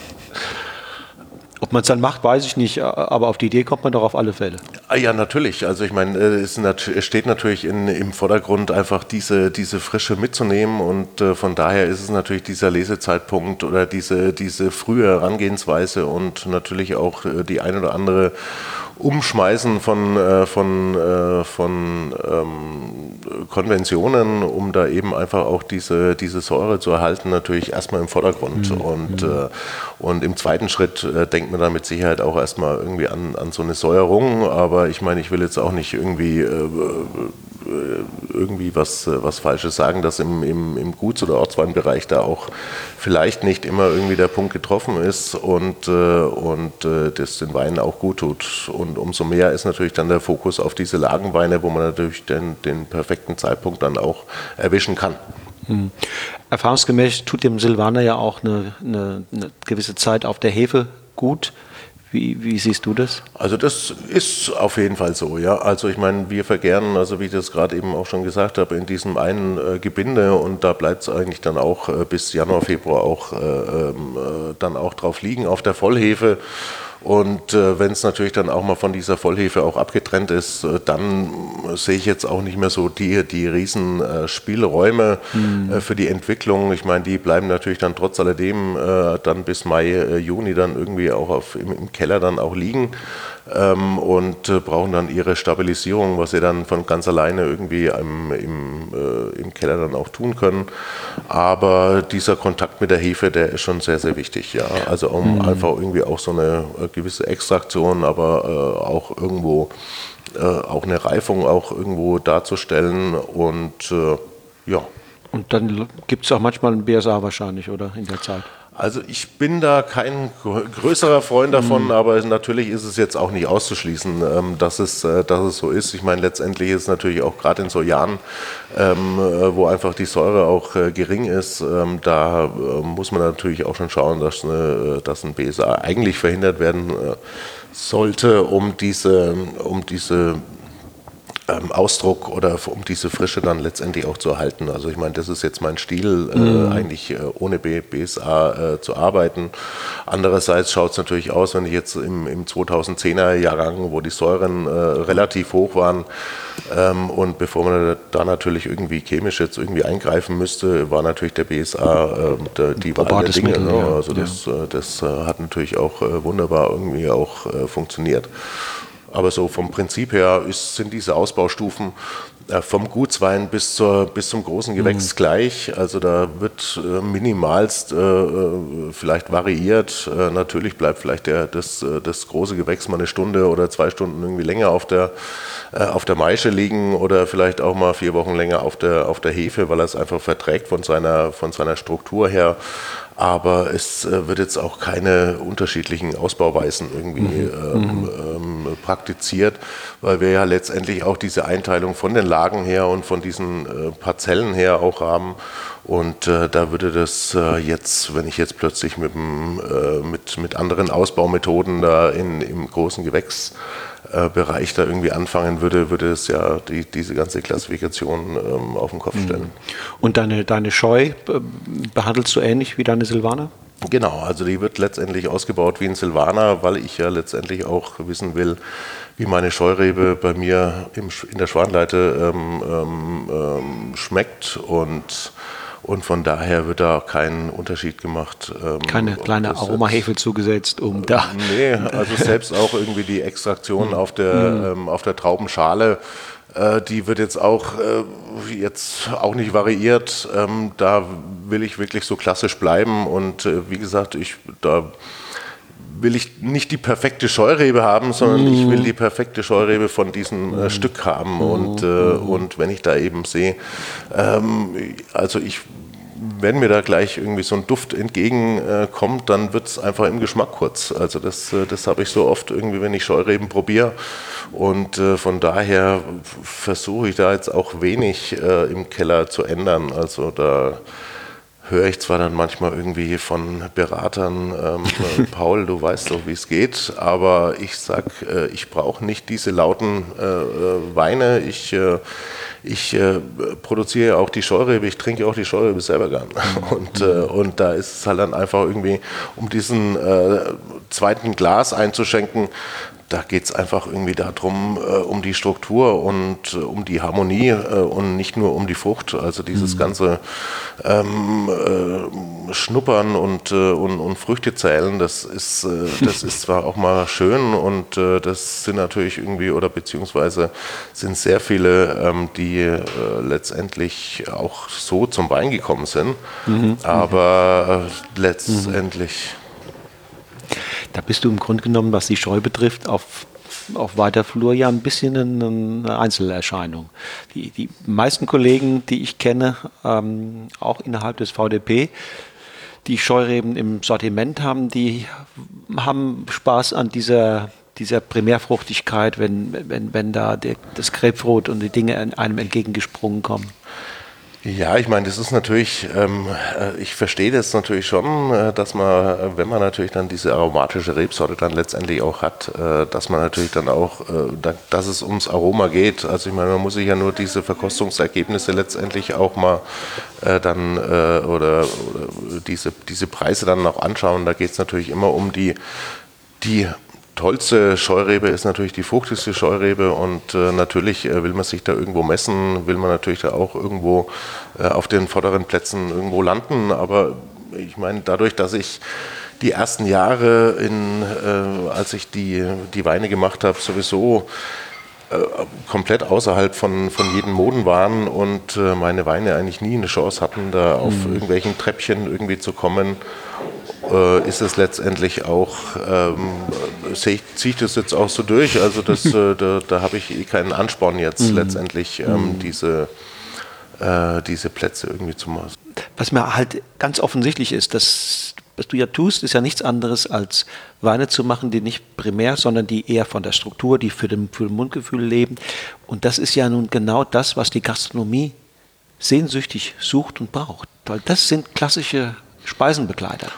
ob man es dann macht, weiß ich nicht, aber auf die Idee kommt man doch auf alle Fälle. Ah, ja, natürlich. Also ich meine, es steht natürlich in, im Vordergrund einfach diese, diese Frische mitzunehmen und äh, von daher ist es natürlich dieser Lesezeitpunkt oder diese, diese frühe Herangehensweise und natürlich auch äh, die ein oder andere Umschmeißen von, äh, von, äh, von ähm, Konventionen, um da eben einfach auch diese, diese Säure zu erhalten, natürlich erstmal im Vordergrund. Mhm. Und, mhm. äh, und im zweiten Schritt äh, denkt man da mit Sicherheit auch erstmal irgendwie an, an so eine Säuerung. Aber ich meine, ich will jetzt auch nicht irgendwie äh, irgendwie was, äh, was Falsches sagen, dass im, im, im Guts- oder Ortsweinbereich da auch vielleicht nicht immer irgendwie der Punkt getroffen ist und, äh, und das den Weinen auch gut tut. Und umso mehr ist natürlich dann der Fokus auf diese Lagenweine, wo man natürlich den, den perfekten Zeitpunkt dann auch erwischen kann. Hm. Erfahrungsgemäß tut dem Silvaner ja auch eine, eine, eine gewisse Zeit auf der Hefe gut. Wie, wie, siehst du das? Also das ist auf jeden Fall so, ja. Also ich meine, wir vergären, also wie ich das gerade eben auch schon gesagt habe, in diesem einen äh, Gebinde und da bleibt es eigentlich dann auch äh, bis Januar, Februar auch äh, ähm, äh dann auch drauf liegen auf der Vollhefe. Und äh, wenn es natürlich dann auch mal von dieser Vollhefe auch abgetrennt ist, äh, dann sehe ich jetzt auch nicht mehr so die, die riesen äh, Spielräume mhm. Äh, für die Entwicklung. Ich meine, die bleiben natürlich dann trotz alledem äh, dann bis Mai, äh, Juni dann irgendwie auch auf, im, im Keller dann auch liegen ähm, und äh, brauchen dann ihre Stabilisierung, was sie dann von ganz alleine irgendwie im, im, äh, im Keller dann auch tun können. Aber dieser Kontakt mit der Hefe, der ist schon sehr, sehr wichtig. Ja? Also um mhm. einfach irgendwie auch so eine äh, gewisse Extraktion, aber äh, auch irgendwo äh, auch eine Reifung auch irgendwo darzustellen und ja. Und dann gibt es auch manchmal ein BSA wahrscheinlich, oder in der Zeit? Also ich bin da kein größerer Freund davon, mhm. aber natürlich ist es jetzt auch nicht auszuschließen, ähm, dass, es, äh, dass es so ist. Ich meine, letztendlich ist es natürlich auch gerade in so Jahren, ähm, äh, wo einfach die Säure auch äh, gering ist, ähm, da muss man natürlich auch schon schauen, dass, eine, dass ein BSA eigentlich verhindert werden sollte, um diese, um diese ähm, Ausdruck oder um diese Frische dann letztendlich auch zu erhalten. Also ich meine, das ist jetzt mein Stil, äh, mhm. eigentlich äh, ohne BSA äh, zu arbeiten. Andererseits schaut es natürlich aus, wenn ich jetzt im, im 2010er Jahrgang, wo die Säuren äh, relativ hoch waren ähm, und bevor man da natürlich irgendwie chemisch jetzt irgendwie eingreifen müsste, war natürlich der BSA äh, der, die Wahl der Dinge. Ne? Also das, ja. das, das hat natürlich auch wunderbar irgendwie auch funktioniert. Aber so vom Prinzip her ist, sind diese Ausbaustufen äh, vom Gutswein bis, zur, bis zum großen Gewächs mhm. gleich. Also da wird äh, minimalst äh, äh vielleicht variiert. Äh, natürlich bleibt vielleicht der, das, das große Gewächs mal eine Stunde oder zwei Stunden irgendwie länger auf der, auf der Maische liegen oder vielleicht auch mal vier Wochen länger auf der, auf der Hefe, weil er es einfach verträgt von seiner, von seiner Struktur her aber es äh, wird jetzt auch keine unterschiedlichen Ausbauweisen irgendwie mhm. ähm, mhm. ähm, praktiziert, weil wir ja letztendlich auch diese Einteilung von den Lagen her und von diesen äh, Parzellen her auch haben. Und äh, da würde das äh, jetzt, wenn ich jetzt plötzlich mit, dem, äh, mit, mit anderen Ausbaumethoden da in, im großen Gewächs äh, Bereich da irgendwie anfangen würde, würde es ja die, diese ganze Klassifikation ähm, auf den Kopf mhm. stellen. Und deine, deine Scheu äh, behandelst du ähnlich wie deine Silvaner? Genau, also die wird letztendlich ausgebaut wie ein Silvaner, weil ich ja letztendlich auch wissen will, wie meine Scheurebe bei mir im, in der Schwanleite ähm, ähm, ähm schmeckt und und von daher wird da kein Unterschied gemacht. Ähm, Keine kleine Aromahefe zugesetzt, um da. Nee, also selbst auch irgendwie die Extraktion auf der, mhm. ähm, auf der Traubenschale, äh, die wird jetzt auch, äh, jetzt auch nicht variiert. Ähm, da will ich wirklich so klassisch bleiben und äh, wie gesagt, ich da will ich nicht die perfekte Scheurebe haben, sondern mm. ich will die perfekte Scheurebe von diesem mm. Stück haben. Mm. Und, äh, mm. und wenn ich da eben sehe, ähm, also ich wenn mir da gleich irgendwie so ein Duft entgegenkommt, äh, dann wird es einfach im Geschmack kurz. Also das, äh, das habe ich so oft irgendwie, wenn ich Scheureben probiere. Und äh, von daher versuche ich da jetzt auch wenig äh, im Keller zu ändern. Also da höre ich zwar dann manchmal irgendwie von Beratern, ähm, Paul, du weißt doch, wie es geht, aber ich sag, äh, ich brauche nicht diese lauten äh, äh Weine. Ich, äh, ich äh, produziere auch die Scheurebe, ich trinke auch die Scheurebe selber gern. Und, äh, und da ist es halt dann einfach irgendwie, um diesen zweiten Glas einzuschenken, da geht es einfach irgendwie darum, äh, um die Struktur und äh, um die Harmonie äh, und nicht nur um die Frucht. Also dieses mhm. ganze ähm, äh, Schnuppern und, äh, und, und Früchte zählen, das ist, äh, das ist zwar auch mal schön und das sind natürlich irgendwie, oder beziehungsweise sind sehr viele, ähm, die letztendlich auch so zum Wein gekommen sind, mhm. aber letztendlich da bist du im Grunde genommen, was die Scheu betrifft, auf, auf weiter Flur ja ein bisschen eine Einzelerscheinung. Die, die meisten Kollegen, die ich kenne, ähm, auch innerhalb des VDP, die Scheureben im Sortiment haben, die haben Spaß an dieser, dieser Primärfruchtigkeit, wenn, wenn, wenn da der, das Krebsrot und die Dinge einem entgegengesprungen kommen. Ja, ich meine, das ist natürlich, ähm, äh, ich verstehe das natürlich schon, äh, dass man, äh, wenn man natürlich dann diese aromatische Rebsorte dann letztendlich auch hat, äh, dass man natürlich dann auch, äh, da, dass es ums Aroma geht. Also ich meine, man muss sich ja nur diese Verkostungsergebnisse letztendlich auch mal dann oder, oder, diese, diese Preise dann auch anschauen. Da geht es natürlich immer um die, die tollste Scheurebe ist natürlich die fruchtigste Scheurebe und äh, natürlich äh, will man sich da irgendwo messen, will man natürlich da auch irgendwo äh, auf den vorderen Plätzen irgendwo landen. Aber ich meine, dadurch, dass ich die ersten Jahre, in, äh, als ich die, die Weine gemacht habe, sowieso äh, komplett außerhalb von, von jedem Moden waren und äh, meine Weine eigentlich nie eine Chance hatten, da auf mhm. irgendwelchen Treppchen irgendwie zu kommen äh, ist es letztendlich auch, ähm, ziehe ich das jetzt auch so durch. Also das, äh, da, da habe ich keinen Ansporn jetzt mhm. letztendlich ähm, mhm. diese, äh, diese Plätze irgendwie zu machen. Was mir halt ganz offensichtlich ist, dass was du ja tust, ist ja nichts anderes als Weine zu machen, die nicht primär, sondern die eher von der Struktur, die für den, für den Mundgefühl leben. Und das ist ja nun genau das, was die Gastronomie sehnsüchtig sucht und braucht. Weil das sind klassische Speisenbegleiter.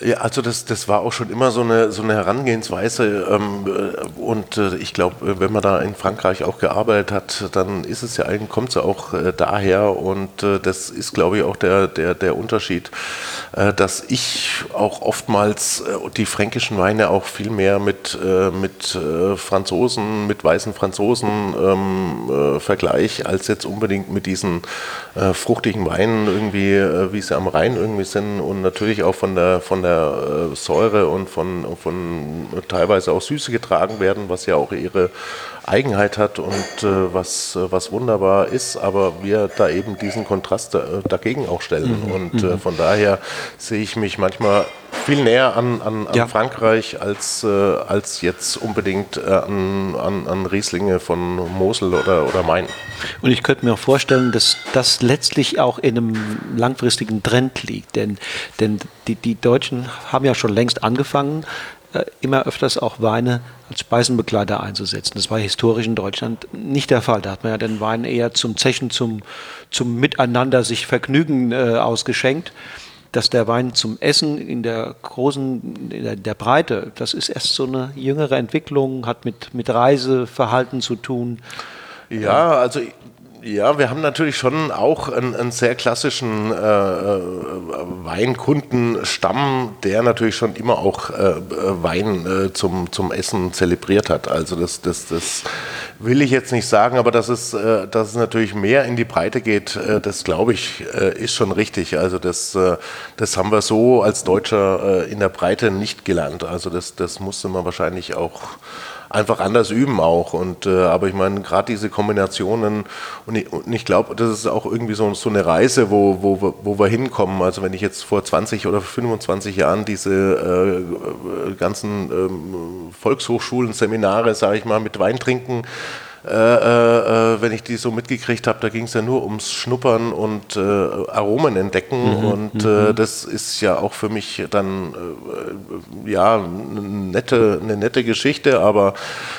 Ja, also das, das war auch schon immer so eine, so eine Herangehensweise. Ähm, äh, und äh, ich glaube, wenn man da in Frankreich auch gearbeitet hat, dann ist es ja eigentlich, kommt es ja auch äh, daher. Und äh, das ist, glaube ich, auch der, der, der Unterschied, äh, dass ich auch oftmals äh, die fränkischen Weine auch viel mehr mit, mit Franzosen, mit weißen Franzosen ähm, vergleiche, als jetzt unbedingt mit diesen fruchtigen Weinen irgendwie, wie sie am Rhein irgendwie sind und natürlich auch von der, von der der äh, Säure und von, von teilweise auch Süße getragen werden, was ja auch ihre Eigenheit hat und äh, was, was wunderbar ist, aber wir da eben diesen Kontrast da, dagegen auch stellen. Mhm. Und äh, mhm. von daher sehe ich mich manchmal viel näher an, an, an ja. Frankreich als, äh, als jetzt unbedingt äh, an, an, an Rieslinge von Mosel oder, oder Main. Und ich könnte mir auch vorstellen, dass das letztlich auch in einem langfristigen Trend liegt, denn, denn die, die Deutschen haben ja schon längst angefangen, äh, immer öfters auch Weine als Speisenbegleiter einzusetzen. Das war historisch in Deutschland nicht der Fall. Da hat man ja den Wein eher zum Zechen, zum, zum Miteinander sich Vergnügen äh, ausgeschenkt. Dass der Wein zum Essen in der großen, in der, der, Breite, das ist erst so eine jüngere Entwicklung, hat mit, mit Reiseverhalten zu tun. Ja, also ja, wir haben natürlich schon auch einen, einen sehr klassischen äh, äh, Weinkundenstamm, der natürlich schon immer auch äh, Wein äh, zum, zum Essen zelebriert hat. Also das, das, das will ich jetzt nicht sagen, aber dass es, äh, dass es natürlich mehr in die Breite geht, äh, das glaube ich, ist schon richtig. Also das, das haben wir so als Deutscher in der Breite nicht gelernt. Also das, das musste man wahrscheinlich auch einfach anders üben auch. Und, äh, aber ich meine, gerade diese Kombinationen, und ich, und ich glaube, das ist auch irgendwie so, so eine Reise, wo, wo, wo wir hinkommen. Also wenn ich jetzt vor 20 oder 25 Jahren diese äh, ganzen ähm, Volkshochschulen, Seminare, sage ich mal, mit Weintrinken, äh, äh, äh, wenn ich die so mitgekriegt habe, da ging es ja nur ums Schnuppern und äh, Aromen entdecken. Mhm, und äh, mhm. das ist ja auch für mich dann äh, ja eine nette, eine nette Geschichte, aber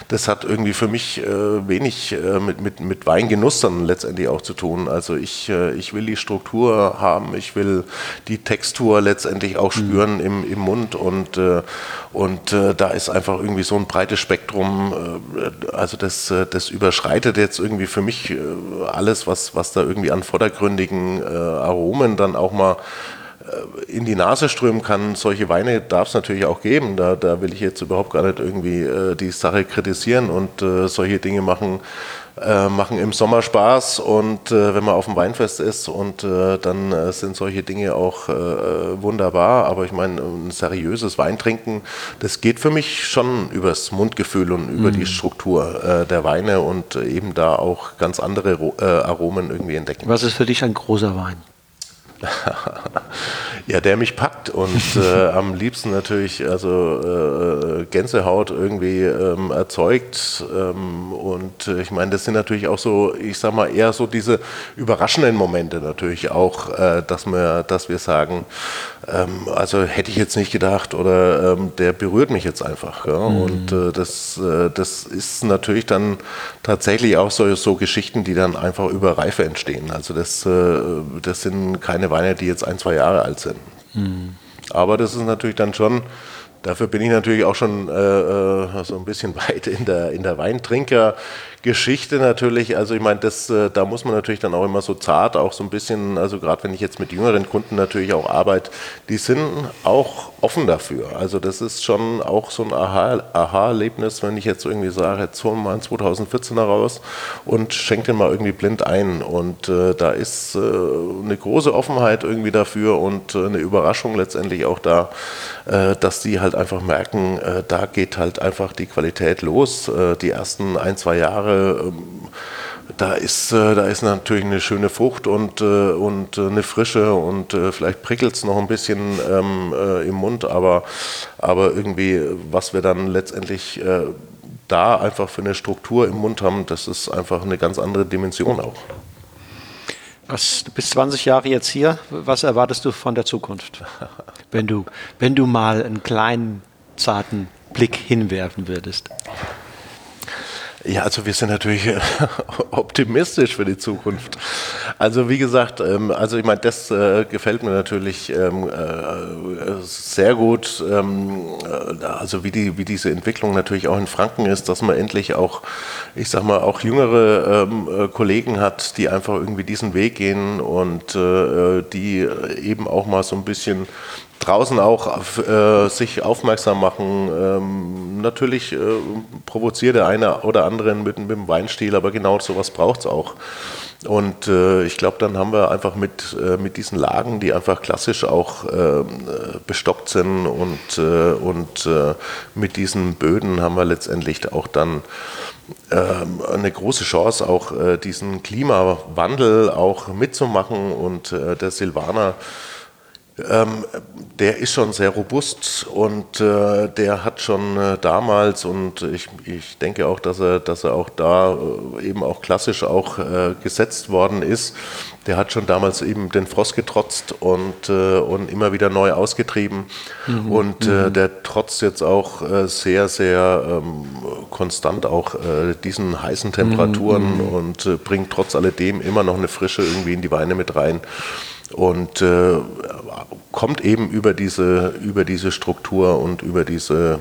das hat irgendwie für mich wenig mit, mit, mit Weingenuss dann letztendlich auch zu tun. Also ich, ich will die Struktur haben, ich will die Textur letztendlich auch mhm. spüren mhm. im, im Mund und, und da ist einfach irgendwie so ein breites Spektrum, also das, das überschreitet jetzt irgendwie für mich äh, alles, was, was da irgendwie an vordergründigen äh, Aromen dann auch mal äh, in die Nase strömen kann. Solche Weine darf es natürlich auch geben. Da, da will ich jetzt überhaupt gar nicht irgendwie die Sache kritisieren und solche Dinge machen äh, machen im Sommer Spaß und äh, wenn man auf dem Weinfest ist und äh, dann äh, sind solche Dinge auch äh, wunderbar. Aber ich meine, ein seriöses Weintrinken, das geht für mich schon übers Mundgefühl und über mhm. die Struktur der Weine und eben da auch ganz andere Aromen irgendwie entdecken. Was ist für dich ein großer Wein? ja, der mich packt und äh, am liebsten natürlich also äh, Gänsehaut irgendwie ähm, erzeugt. Ähm, und äh, ich meine, das sind natürlich auch so, ich sag mal, eher so diese überraschenden Momente natürlich auch, äh, dass wir, dass wir sagen, ähm, also hätte ich jetzt nicht gedacht oder ähm, der berührt mich jetzt einfach. Ja? Mhm. Und äh, das, äh, das ist natürlich dann tatsächlich auch so, so Geschichten, die dann einfach über Reife entstehen. Also das, das sind keine Weine, die jetzt ein, zwei Jahre alt sind. Mhm. Aber das ist natürlich dann schon, dafür bin ich natürlich auch schon äh, äh so ein bisschen weit in der, in der Weintrinker- Geschichte natürlich, also ich meine, das, äh, da muss man natürlich dann auch immer so zart, auch so ein bisschen, also gerade wenn ich jetzt mit jüngeren Kunden natürlich auch arbeite, die sind auch offen dafür. Also das ist schon auch so ein Aha-Erlebnis, wenn ich jetzt irgendwie sage, jetzt holen wir mal einen 2014er raus und schenke den mal irgendwie blind ein. Und äh, da ist äh, eine große Offenheit irgendwie dafür und äh, eine Überraschung letztendlich auch da, äh, dass die halt einfach merken, äh, da geht halt einfach die Qualität los. die ersten ein, zwei Jahre Jahre. Ähm, da ist, äh, da ist natürlich eine schöne Frucht und, äh, und äh, eine Frische und vielleicht prickelt es noch ein bisschen ähm, im Mund, aber, aber irgendwie, was wir dann letztendlich da einfach für eine Struktur im Mund haben, das ist einfach eine ganz andere Dimension auch. Was, du bist 20 Jahre jetzt hier. Was erwartest du von der Zukunft? Wenn du, wenn du mal einen kleinen, zarten Blick hinwerfen würdest. Ja, also wir sind natürlich äh, optimistisch für die Zukunft. Also wie gesagt, ähm, also ich meine, das äh, gefällt mir natürlich ähm, äh, sehr gut. Ähm, also wie die wie diese Entwicklung natürlich auch in Franken ist, dass man endlich auch, ich sag mal, auch jüngere Kollegen hat, die einfach irgendwie diesen Weg gehen und die eben auch mal so ein bisschen draußen auch auf, äh, sich aufmerksam machen. Ähm, natürlich äh, provoziert der eine oder andere mit, mit dem Weinstil, aber genau sowas braucht es auch. Und äh, ich glaube, dann haben wir einfach mit, äh, mit diesen Lagen, die einfach klassisch auch ähm, bestockt sind und, äh, und äh, mit diesen Böden haben wir letztendlich auch dann ähm, eine große Chance, auch diesen Klimawandel auch mitzumachen. Und der Silvaner ähm, der ist schon sehr robust und äh, der hat schon äh, damals und ich, ich denke auch, dass er, dass er auch da äh, eben auch klassisch auch äh, gesetzt worden ist. Der hat schon damals eben den Frost getrotzt und, äh, und immer wieder neu ausgetrieben mhm. und äh, mhm. der trotzt jetzt auch sehr, sehr ähm, konstant auch diesen heißen Temperaturen mhm. und bringt trotz alledem immer noch eine Frische irgendwie in die Weine mit rein und äh, kommt eben über diese, über diese Struktur und über diese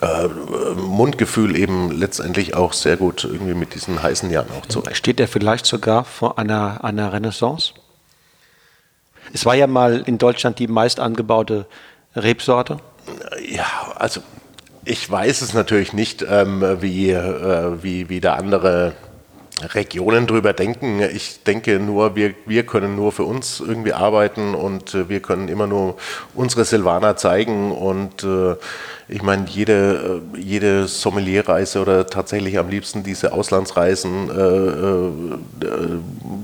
äh, Mundgefühl eben letztendlich auch sehr gut irgendwie mit diesen heißen Jahren auch zurecht. Steht er vielleicht sogar vor einer, einer Renaissance? Es war ja mal in Deutschland die meist angebaute Rebsorte. Ja, also ich weiß es natürlich nicht, ähm, wie, äh, wie, wie der andere Regionen drüber denken. Ich denke nur, wir, wir können nur für uns irgendwie arbeiten und äh, wir können immer nur unsere Silvaner zeigen und äh, ich meine, jede, äh, jede Sommelierreise oder tatsächlich am liebsten diese Auslandsreisen, äh, äh,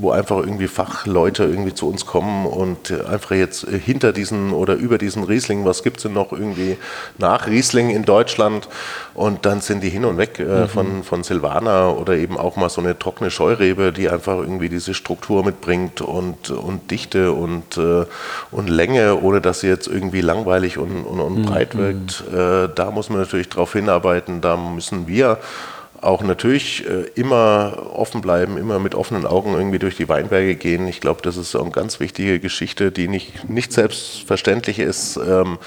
wo einfach irgendwie Fachleute irgendwie zu uns kommen und einfach jetzt hinter diesen oder über diesen Riesling, was gibt es denn noch irgendwie nach Riesling in Deutschland und dann sind die hin und weg äh, mhm. von, von Silvaner oder eben auch mal so eine trockene Scheurebe, die einfach irgendwie diese Struktur mitbringt und, und Dichte und, äh, und Länge, ohne dass sie jetzt irgendwie langweilig und, und, und breit mhm. wirkt. Äh, äh, da muss man natürlich darauf hinarbeiten, da müssen wir auch natürlich äh, immer offen bleiben, immer mit offenen Augen irgendwie durch die Weinberge gehen. Ich glaube, das ist eine ganz wichtige Geschichte, die nicht, nicht selbstverständlich ist. Ähm,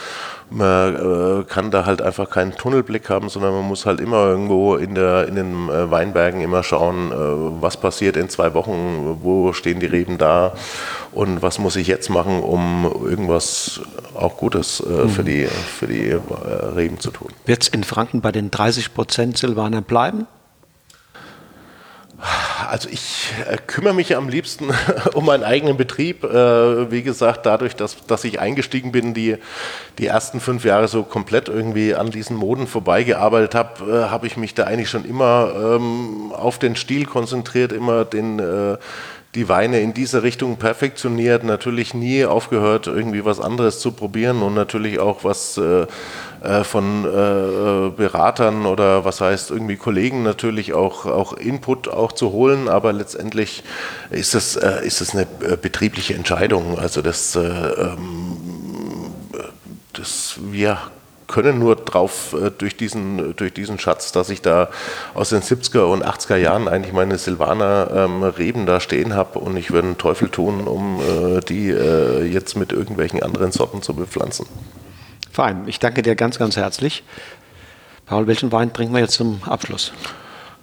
man äh, kann da halt einfach keinen Tunnelblick haben, sondern man muss halt immer irgendwo in, der, in den äh, Weinbergen immer schauen, äh, was passiert in zwei Wochen, wo stehen die Reben da und was muss ich jetzt machen, um irgendwas auch Gutes äh, mhm. für die, für die äh, Reben zu tun. Wird es in Franken bei den 30 Prozent Silvaner bleiben? Also ich äh, kümmere mich am liebsten um meinen eigenen Betrieb. Äh, wie gesagt, dadurch, dass, dass ich eingestiegen bin, die, die ersten fünf Jahre so komplett irgendwie an diesen Moden vorbeigearbeitet habe, äh, habe ich mich da eigentlich schon immer ähm, auf den Stil konzentriert, immer den die Weine in diese Richtung perfektioniert, natürlich nie aufgehört, irgendwie was anderes zu probieren und natürlich auch was äh, von äh, Beratern oder was heißt irgendwie Kollegen natürlich auch, auch Input auch zu holen, aber letztendlich ist es, äh, ist es eine äh, betriebliche Entscheidung. Also das, äh, ähm, das wir können nur drauf äh, durch, diesen, durch diesen Schatz, dass ich da aus den 70er und 80er Jahren eigentlich meine Silvaner ähm, Reben da stehen habe und ich würde einen Teufel tun, um äh, die äh, jetzt mit irgendwelchen anderen Sorten zu bepflanzen. Fein, ich danke dir ganz, ganz herzlich. Paul, welchen Wein trinken wir jetzt zum Abschluss?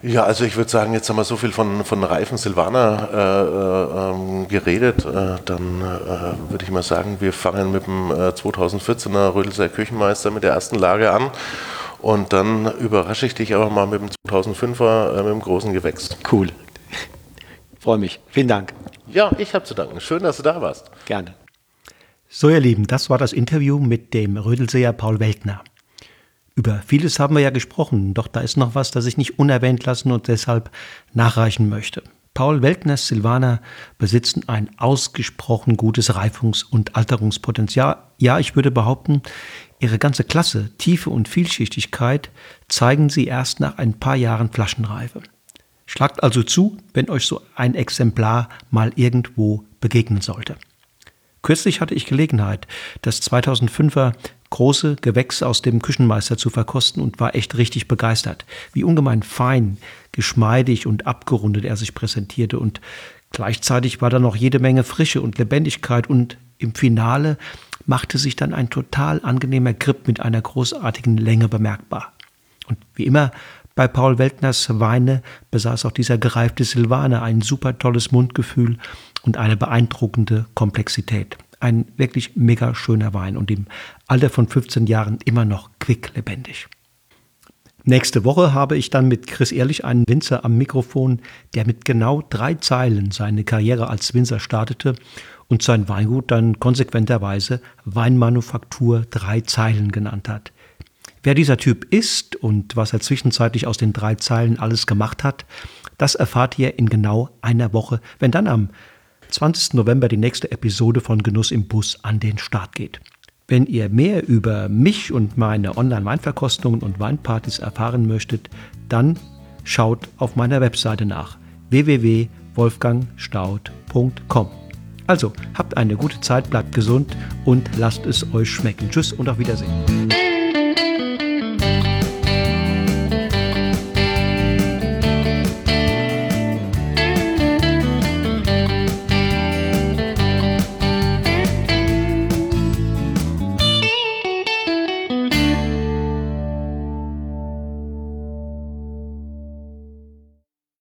Ja, also ich würde sagen, jetzt haben wir so viel von, von Reifen Silvaner äh, äh, geredet. Äh, dann äh, würde ich mal sagen, wir fangen mit dem 2014er äh, Rödelser Küchenmeister mit der ersten Lage an. Und dann überrasche ich dich aber mal mit dem 2005er, äh, mit dem großen Gewächs. Cool. Freue mich. Vielen Dank. Ja, ich habe zu danken. Schön, dass du da warst. Gerne. So, ihr Lieben, das war das Interview mit dem Rödelseher Paul Weltner. Über vieles haben wir ja gesprochen, doch da ist noch was, das ich nicht unerwähnt lassen und deshalb nachreichen möchte. Paul Weltners Silvaner besitzen ein ausgesprochen gutes Reifungs- und Alterungspotenzial. Ja, ich würde behaupten, ihre ganze Klasse, Tiefe und Vielschichtigkeit zeigen sie erst nach ein paar Jahren Flaschenreife. Schlagt also zu, wenn euch so ein Exemplar mal irgendwo begegnen sollte. Kürzlich hatte ich Gelegenheit, das 2005er große Gewächs aus dem Küchenmeister zu verkosten und war echt richtig begeistert, wie ungemein fein, geschmeidig und abgerundet er sich präsentierte. Und gleichzeitig war da noch jede Menge Frische und Lebendigkeit. Und im Finale machte sich dann ein total angenehmer Grip mit einer großartigen Länge bemerkbar. Und wie immer bei Paul Weltners Weine besaß auch dieser gereifte Silvaner ein super tolles Mundgefühl und eine beeindruckende Komplexität. Ein wirklich mega schöner Wein und im Alter von 15 Jahren immer noch quicklebendig. Nächste Woche habe ich dann mit Chris Ehrlich einen Winzer am Mikrofon, der mit genau drei Zeilen seine Karriere als Winzer startete und sein Weingut dann konsequenterweise Weinmanufaktur drei Zeilen genannt hat. Wer dieser Typ ist und was er zwischenzeitlich aus den drei Zeilen alles gemacht hat, das erfahrt ihr in genau einer Woche, wenn dann am 20. November die nächste Episode von Genuss im Bus an den Start geht. Wenn ihr mehr über mich und meine Online-Weinverkostungen und Weinpartys erfahren möchtet, dann schaut auf meiner Webseite nach www.wolfgangstaud.com. Also, habt eine gute Zeit, bleibt gesund und lasst es euch schmecken. Tschüss und auf Wiedersehen.